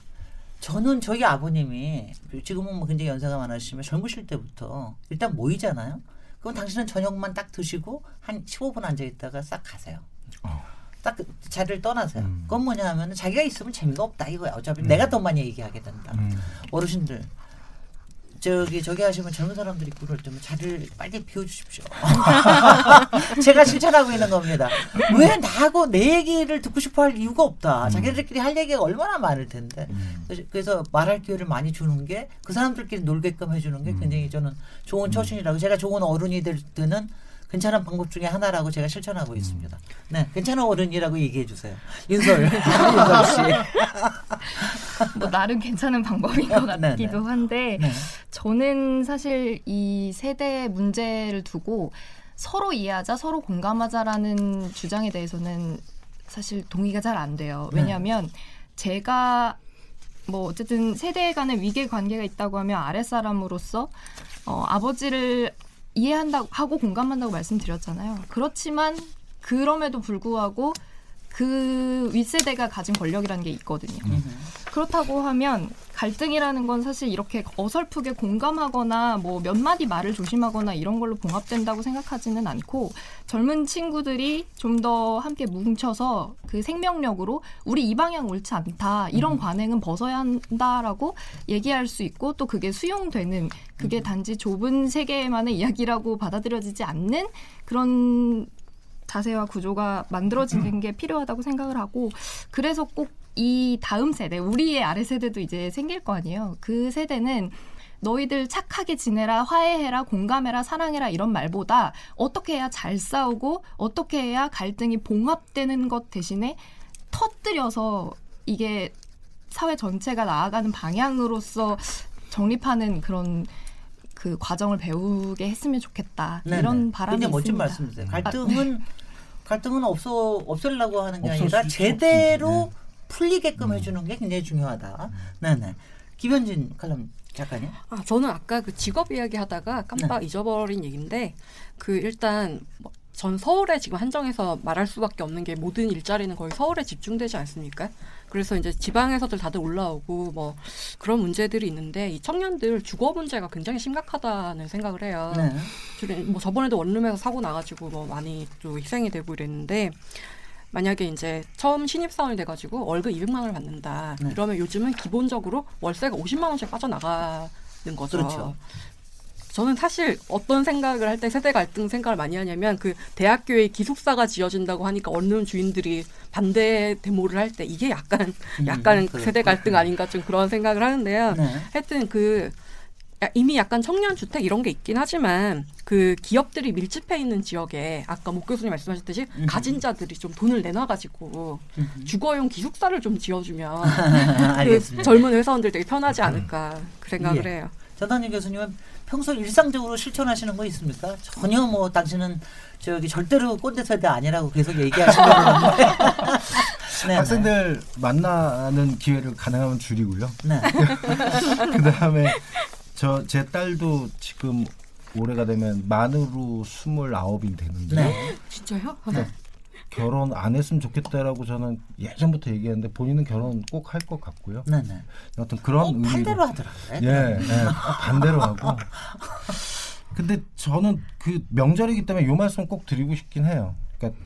A: 저는 저희 아버님이 지금은 뭐 굉장히 연세가 많으시지만 젊으실 때부터 일단 모이잖아요. 그럼 당신은 저녁만 딱 드시고 한 15분 앉아 있다가 싹 가세요. 어. 딱 그 자리를 떠나세요. 음. 그건 뭐냐 하면 자기가 있으면 재미가 없다 이거야. 어차피 음. 내가 더 많이 얘기하게 된다. 음. 어르신들 저기 저기 하시면 젊은 사람들이 그럴 때면 자리를 빨리 비워주십시오. 제가 실천하고 있는 겁니다. 왜 나하고 내 얘기를 듣고 싶어할 이유가 없다. 음. 자기들끼리 할 얘기가 얼마나 많을 텐데. 음. 그래서 말할 기회를 많이 주는 게 그 사람들끼리 놀게끔 해주는 게 음. 굉장히 저는 좋은 음. 처신이라고 제가 좋은 어른이 될 때는 괜찮은 방법 중에 하나라고 제가 실천하고 있습니다. 네, 괜찮은 어른이라고 얘기해 주세요. 윤설, 윤설 씨.
E: 뭐 나름 괜찮은 방법인 것 네, 네. 같기도 한데 네. 저는 사실 이 세대 문제를 두고 서로 이해하자, 서로 공감하자라는 주장에 대해서는 사실 동의가 잘 안 돼요. 왜냐하면 네. 제가 뭐 어쨌든 세대 간의 위계 관계가 있다고 하면 아랫사람으로서 어, 아버지를 이해한다고 하고 공감한다고 말씀드렸잖아요. 그렇지만 그럼에도 불구하고 그 윗세대가 가진 권력이라는 게 있거든요. 음. 그렇다고 하면 갈등이라는 건 사실 이렇게 어설프게 공감하거나 뭐 몇 마디 말을 조심하거나 이런 걸로 봉합된다고 생각하지는 않고 젊은 친구들이 좀 더 함께 뭉쳐서 그 생명력으로 우리 이 방향 옳지 않다 이런 음. 관행은 벗어야 한다라고 얘기할 수 있고 또 그게 수용되는 그게 음. 단지 좁은 세계만의 이야기라고 받아들여지지 않는 그런 자세와 구조가 만들어지는 게 필요하다고 생각을 하고 그래서 꼭 이 다음 세대 우리의 아래 세대도 이제 생길 거 아니에요. 그 세대는 너희들 착하게 지내라, 화해해라, 공감해라, 사랑해라 이런 말보다 어떻게 해야 잘 싸우고 어떻게 해야 갈등이 봉합되는 것 대신에 터뜨려서 이게 사회 전체가 나아가는 방향으로서 정립하는 그런 그 과정을 배우게 했으면 좋겠다 네네. 이런 바람이 굉장히
A: 멋진 말씀이세요. 갈등은 아, 네. 갈등은 없어 없애려고 하는 게 아니라 제대로 네. 풀리게끔 음. 해주는 게 굉장히 중요하다. 네네. 김현진 칼럼 작가님.
C: 아 저는 아까 그 직업 이야기 하다가 깜빡 네. 잊어버린 얘기인데 그 일단 뭐 전 서울에 지금 한정해서 말할 수밖에 없는 게 모든 일자리는 거의 서울에 집중되지 않습니까? 그래서 이제 지방에서들 다들 올라오고 뭐 그런 문제들이 있는데 이 청년들 주거 문제가 굉장히 심각하다는 생각을 해요. 네. 뭐 저번에도 원룸에서 사고 나가지고 뭐 많이 또 희생이 되고 이랬는데 만약에 이제 처음 신입사원이 돼가지고 월급 200만 원을 받는다. 네. 이러면 요즘은 기본적으로 월세가 50만 원씩 빠져나가는 거죠.
A: 그렇죠.
C: 저는 사실 어떤 생각을 할 때 세대 갈등 생각을 많이 하냐면 그 대학교에 기숙사가 지어진다고 하니까 어느 주인들이 반대 데모를 할 때 이게 약간 음, 약간 그 세대 갈등 아닌가 좀 그런 생각을 하는데요. 네. 하여튼 그 이미 약간 청년 주택 이런 게 있긴 하지만 그 기업들이 밀집해 있는 지역에 아까 목 교수님 말씀하셨듯이 음. 가진 자들이 좀 돈을 내놔 가지고 음. 주거용 기숙사를 좀 지어주면 그 젊은 회사원들 되게 편하지 않을까 그 생각을 예. 해요.
A: 전단희 교수님은 평소 일상적으로 실천하시는 거 있습니까? 전혀 뭐 당신은 저기 절대로 꼰대 세대 아니라고 계속 얘기하시는 건데.
B: 네, 학생들 네. 만나는 기회를 가능하면 줄이고요. 네. 그 다음에 저 제 딸도 지금 올해가 되면 만으로 스물아홉이 되는데. 네.
C: 진짜요? 네.
B: 결혼 안 했으면 좋겠다라고 저는 예전부터 얘기했는데 본인은 결혼 꼭 할 것 같고요. 네네. 어떤 그런 의미로
A: 반대로 하더라고요.
B: 예, 예 반대로 하고. 근데 저는 그 명절이기 때문에 요 말씀 꼭 드리고 싶긴 해요. 그러니까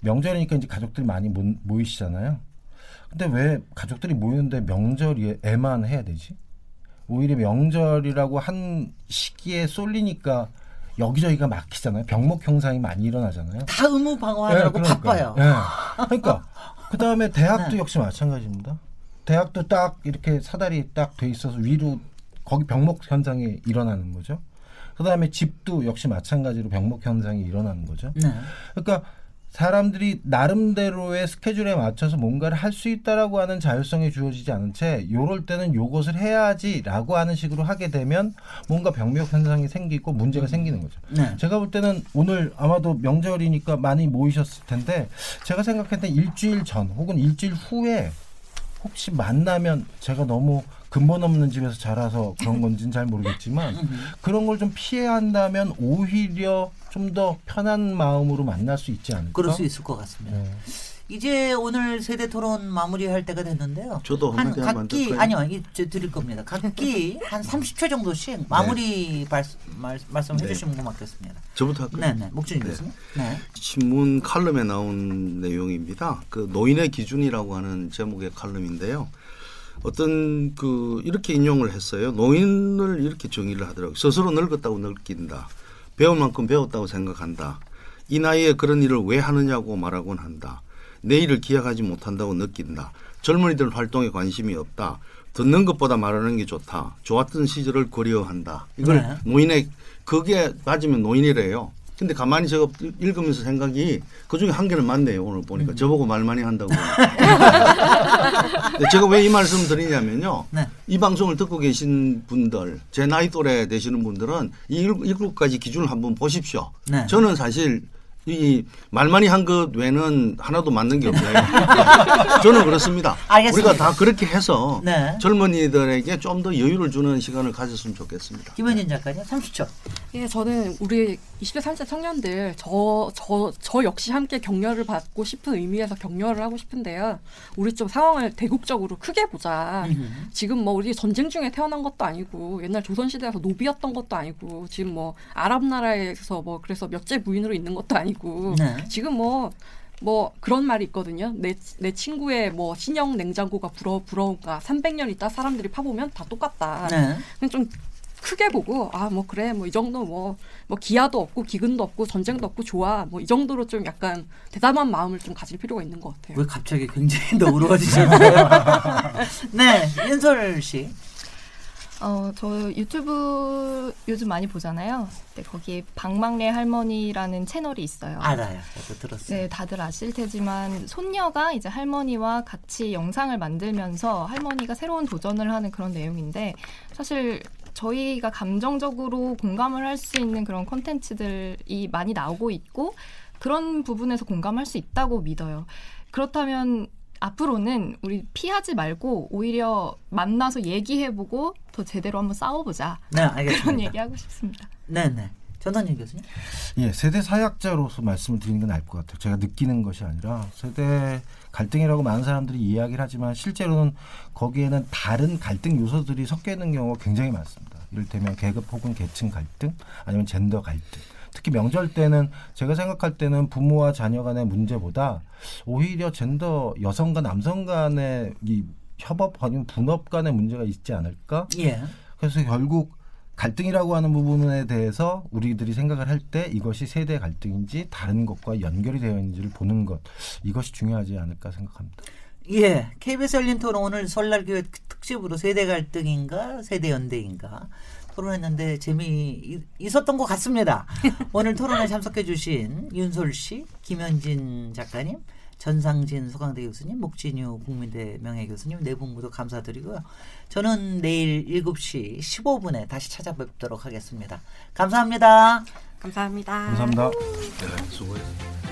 B: 명절이니까 이제 가족들이 많이 모, 이시잖아요 근데 왜 가족들이 모이는데 명절에만 해야 되지? 오히려 명절이라고 한 시기에 쏠리니까 여기저기가 막히잖아요. 병목 형상이 많이 일어나잖아요.
A: 다 의무 방어하느라고 네, 바빠요.
B: 네. 그러니까 그 다음에 대학도 네. 역시 마찬가지입니다. 대학도 딱 이렇게 사다리 딱 돼 있어서 위로 거기 병목 현상이 일어나는 거죠. 그 다음에 집도 역시 마찬가지로 병목 현상이 일어나는 거죠. 네. 그러니까 사람들이 나름대로의 스케줄에 맞춰서 뭔가를 할 수 있다라고 하는 자율성이 주어지지 않은 채 요럴 때는 요것을 해야지라고 하는 식으로 하게 되면 뭔가 병력 현상이 생기고 문제가 생기는 거죠. 네. 제가 볼 때는 오늘 아마도 명절이니까 많이 모이셨을 텐데 제가 생각할 때 일주일 전 혹은 일주일 후에 혹시 만나면 제가 너무 근본 없는 집에서 자라서 그런 건지는 잘 모르겠지만 그런 걸 좀 피해야 한다면 오히려 좀 더 편한 마음으로 만날 수 있지 않을까?
A: 그럴 수 있을 것 같습니다. 네. 이제 오늘 세대 토론 마무리할 때가 됐는데요.
D: 저도 한
A: 각기 아니요, 이제 드릴 겁니다. 각기 한 30초 정도씩 네. 마무리 네. 말, 말씀 네. 해주시면 고맙겠습니다.
D: 저부터 할까요?
A: 네, 네, 목준이 네. 교수님. 네.
D: 신문 칼럼에 나온 내용입니다. 그 노인의 기준이라고 하는 제목의 칼럼인데요. 어떤 그 이렇게 인용을 했어요. 노인을 이렇게 정의를 하더라고요. 스스로 늙었다고 느낀다. 배운 만큼 배웠다고 생각한다. 이 나이에 그런 일을 왜 하느냐고 말하곤 한다. 내일을 기약하지 못한다고 느낀다. 젊은이들 활동에 관심이 없다. 듣는 것보다 말하는 게 좋다. 좋았던 시절을 그리워한다. 이걸 네. 노인의 그게 맞으면 노인이래요. 근데 가만히 제가 읽으면서 생각이 그 중에 한 개는 맞네요. 오늘 보니까 음. 저보고 말 많이 한다고. 제가 왜 이 말씀 드리냐면요. 네. 이 방송을 듣고 계신 분들, 제 나이 또래 되시는 분들은 이 일곱 가지 기준을 한번 보십시오. 네. 저는 사실 이 말만이 한 것 외에는 하나도 맞는 게 없네요. 저는 그렇습니다.
A: 알겠습니다.
D: 우리가 다 그렇게 해서 네. 젊은이들에게 좀 더 여유를 주는 시간을 가졌으면 좋겠습니다.
A: 김현진 작가님 30초.
C: 예, 저는 우리 20대 30대 청년들 저 저 저 역시 함께 격려를 받고 싶은 의미에서 격려를 하고 싶은데요. 우리 좀 상황을 대국적으로 크게 보자. 음. 지금 뭐 우리 전쟁 중에 태어난 것도 아니고 옛날 조선 시대에서 노비였던 것도 아니고 지금 뭐 아랍 나라에서 뭐 그래서 몇째 부인으로 있는 것도 아니고 네. 지금 뭐뭐 뭐 그런 말이 있거든요. 내, 내 친구의 뭐 신형 냉장고가 부러, 부러운가 300년 있다 사람들이 파보면 다 똑같다. 네. 좀 크게 보고 아 뭐 그래 뭐 이 정도 뭐뭐 뭐 기아도 없고 기근도 없고 전쟁도 없고 좋아 뭐 이 정도로 좀 약간 대담한 마음을 좀 가질 필요가 있는 것 같아요.
A: 왜 갑자기 굉장히 너그러워지셨나요? 네, 윤설 씨.
E: 어, 저 유튜브 요즘 많이 보잖아요. 네, 거기에 방망래 할머니라는 채널이 있어요.
A: 알아요. 저도 들었어요.
E: 네, 다들 아실 테지만 손녀가 이제 할머니와 같이 영상을 만들면서 할머니가 새로운 도전을 하는 그런 내용인데 사실 저희가 감정적으로 공감을 할 수 있는 그런 콘텐츠들이 많이 나오고 있고 그런 부분에서 공감할 수 있다고 믿어요. 그렇다면 앞으로는 우리 피하지 말고 오히려 만나서 얘기해보고 더 제대로 한번 싸워보자.
A: 네, 알겠습니다.
E: 그런 얘기하고 싶습니다.
A: 네, 네. 전단진 교수님.
B: 예, 세대 사약자로서 말씀을 드리는 건 나을 것 같아요. 제가 느끼는 것이 아니라 세대 갈등이라고 많은 사람들이 이야기를 하지만 실제로는 거기에는 다른 갈등 요소들이 섞여 있는 경우가 굉장히 많습니다. 이를테면 계급 혹은 계층 갈등, 아니면 젠더 갈등. 특히 명절 때는 제가 생각할 때는 부모와 자녀 간의 문제보다 오히려 젠더 여성 과 남성 간의 이 협업 아니면 분업 간의 문제가 있지 않을까?
A: 예.
B: 그래서 결국 갈등이라고 하는 부분에 대해서 우리들이 생각을 할 때 이것이 세대 갈등인지 다른 것과 연결이 되어 있는지를 보는 것 이것이 중요하지 않을까 생각합니다.
A: 예, KBS 열린 토론 오늘 설날 교회 특집으로 세대 갈등인가 세대 연대인가 토론했는데 재미 있었던 것 같습니다. 오늘 토론에 참석해 주신 윤솔 씨, 김현진 작가님, 전상진 소강대 교수님, 목진유 국민대 명예 교수님 네분 모두 감사드리고요. 저는 내일 7시 15분에 다시 찾아뵙도록 하겠습니다. 감사합니다.
C: 감사합니다.
B: 감사합니다.
D: 네, 수고했습니다.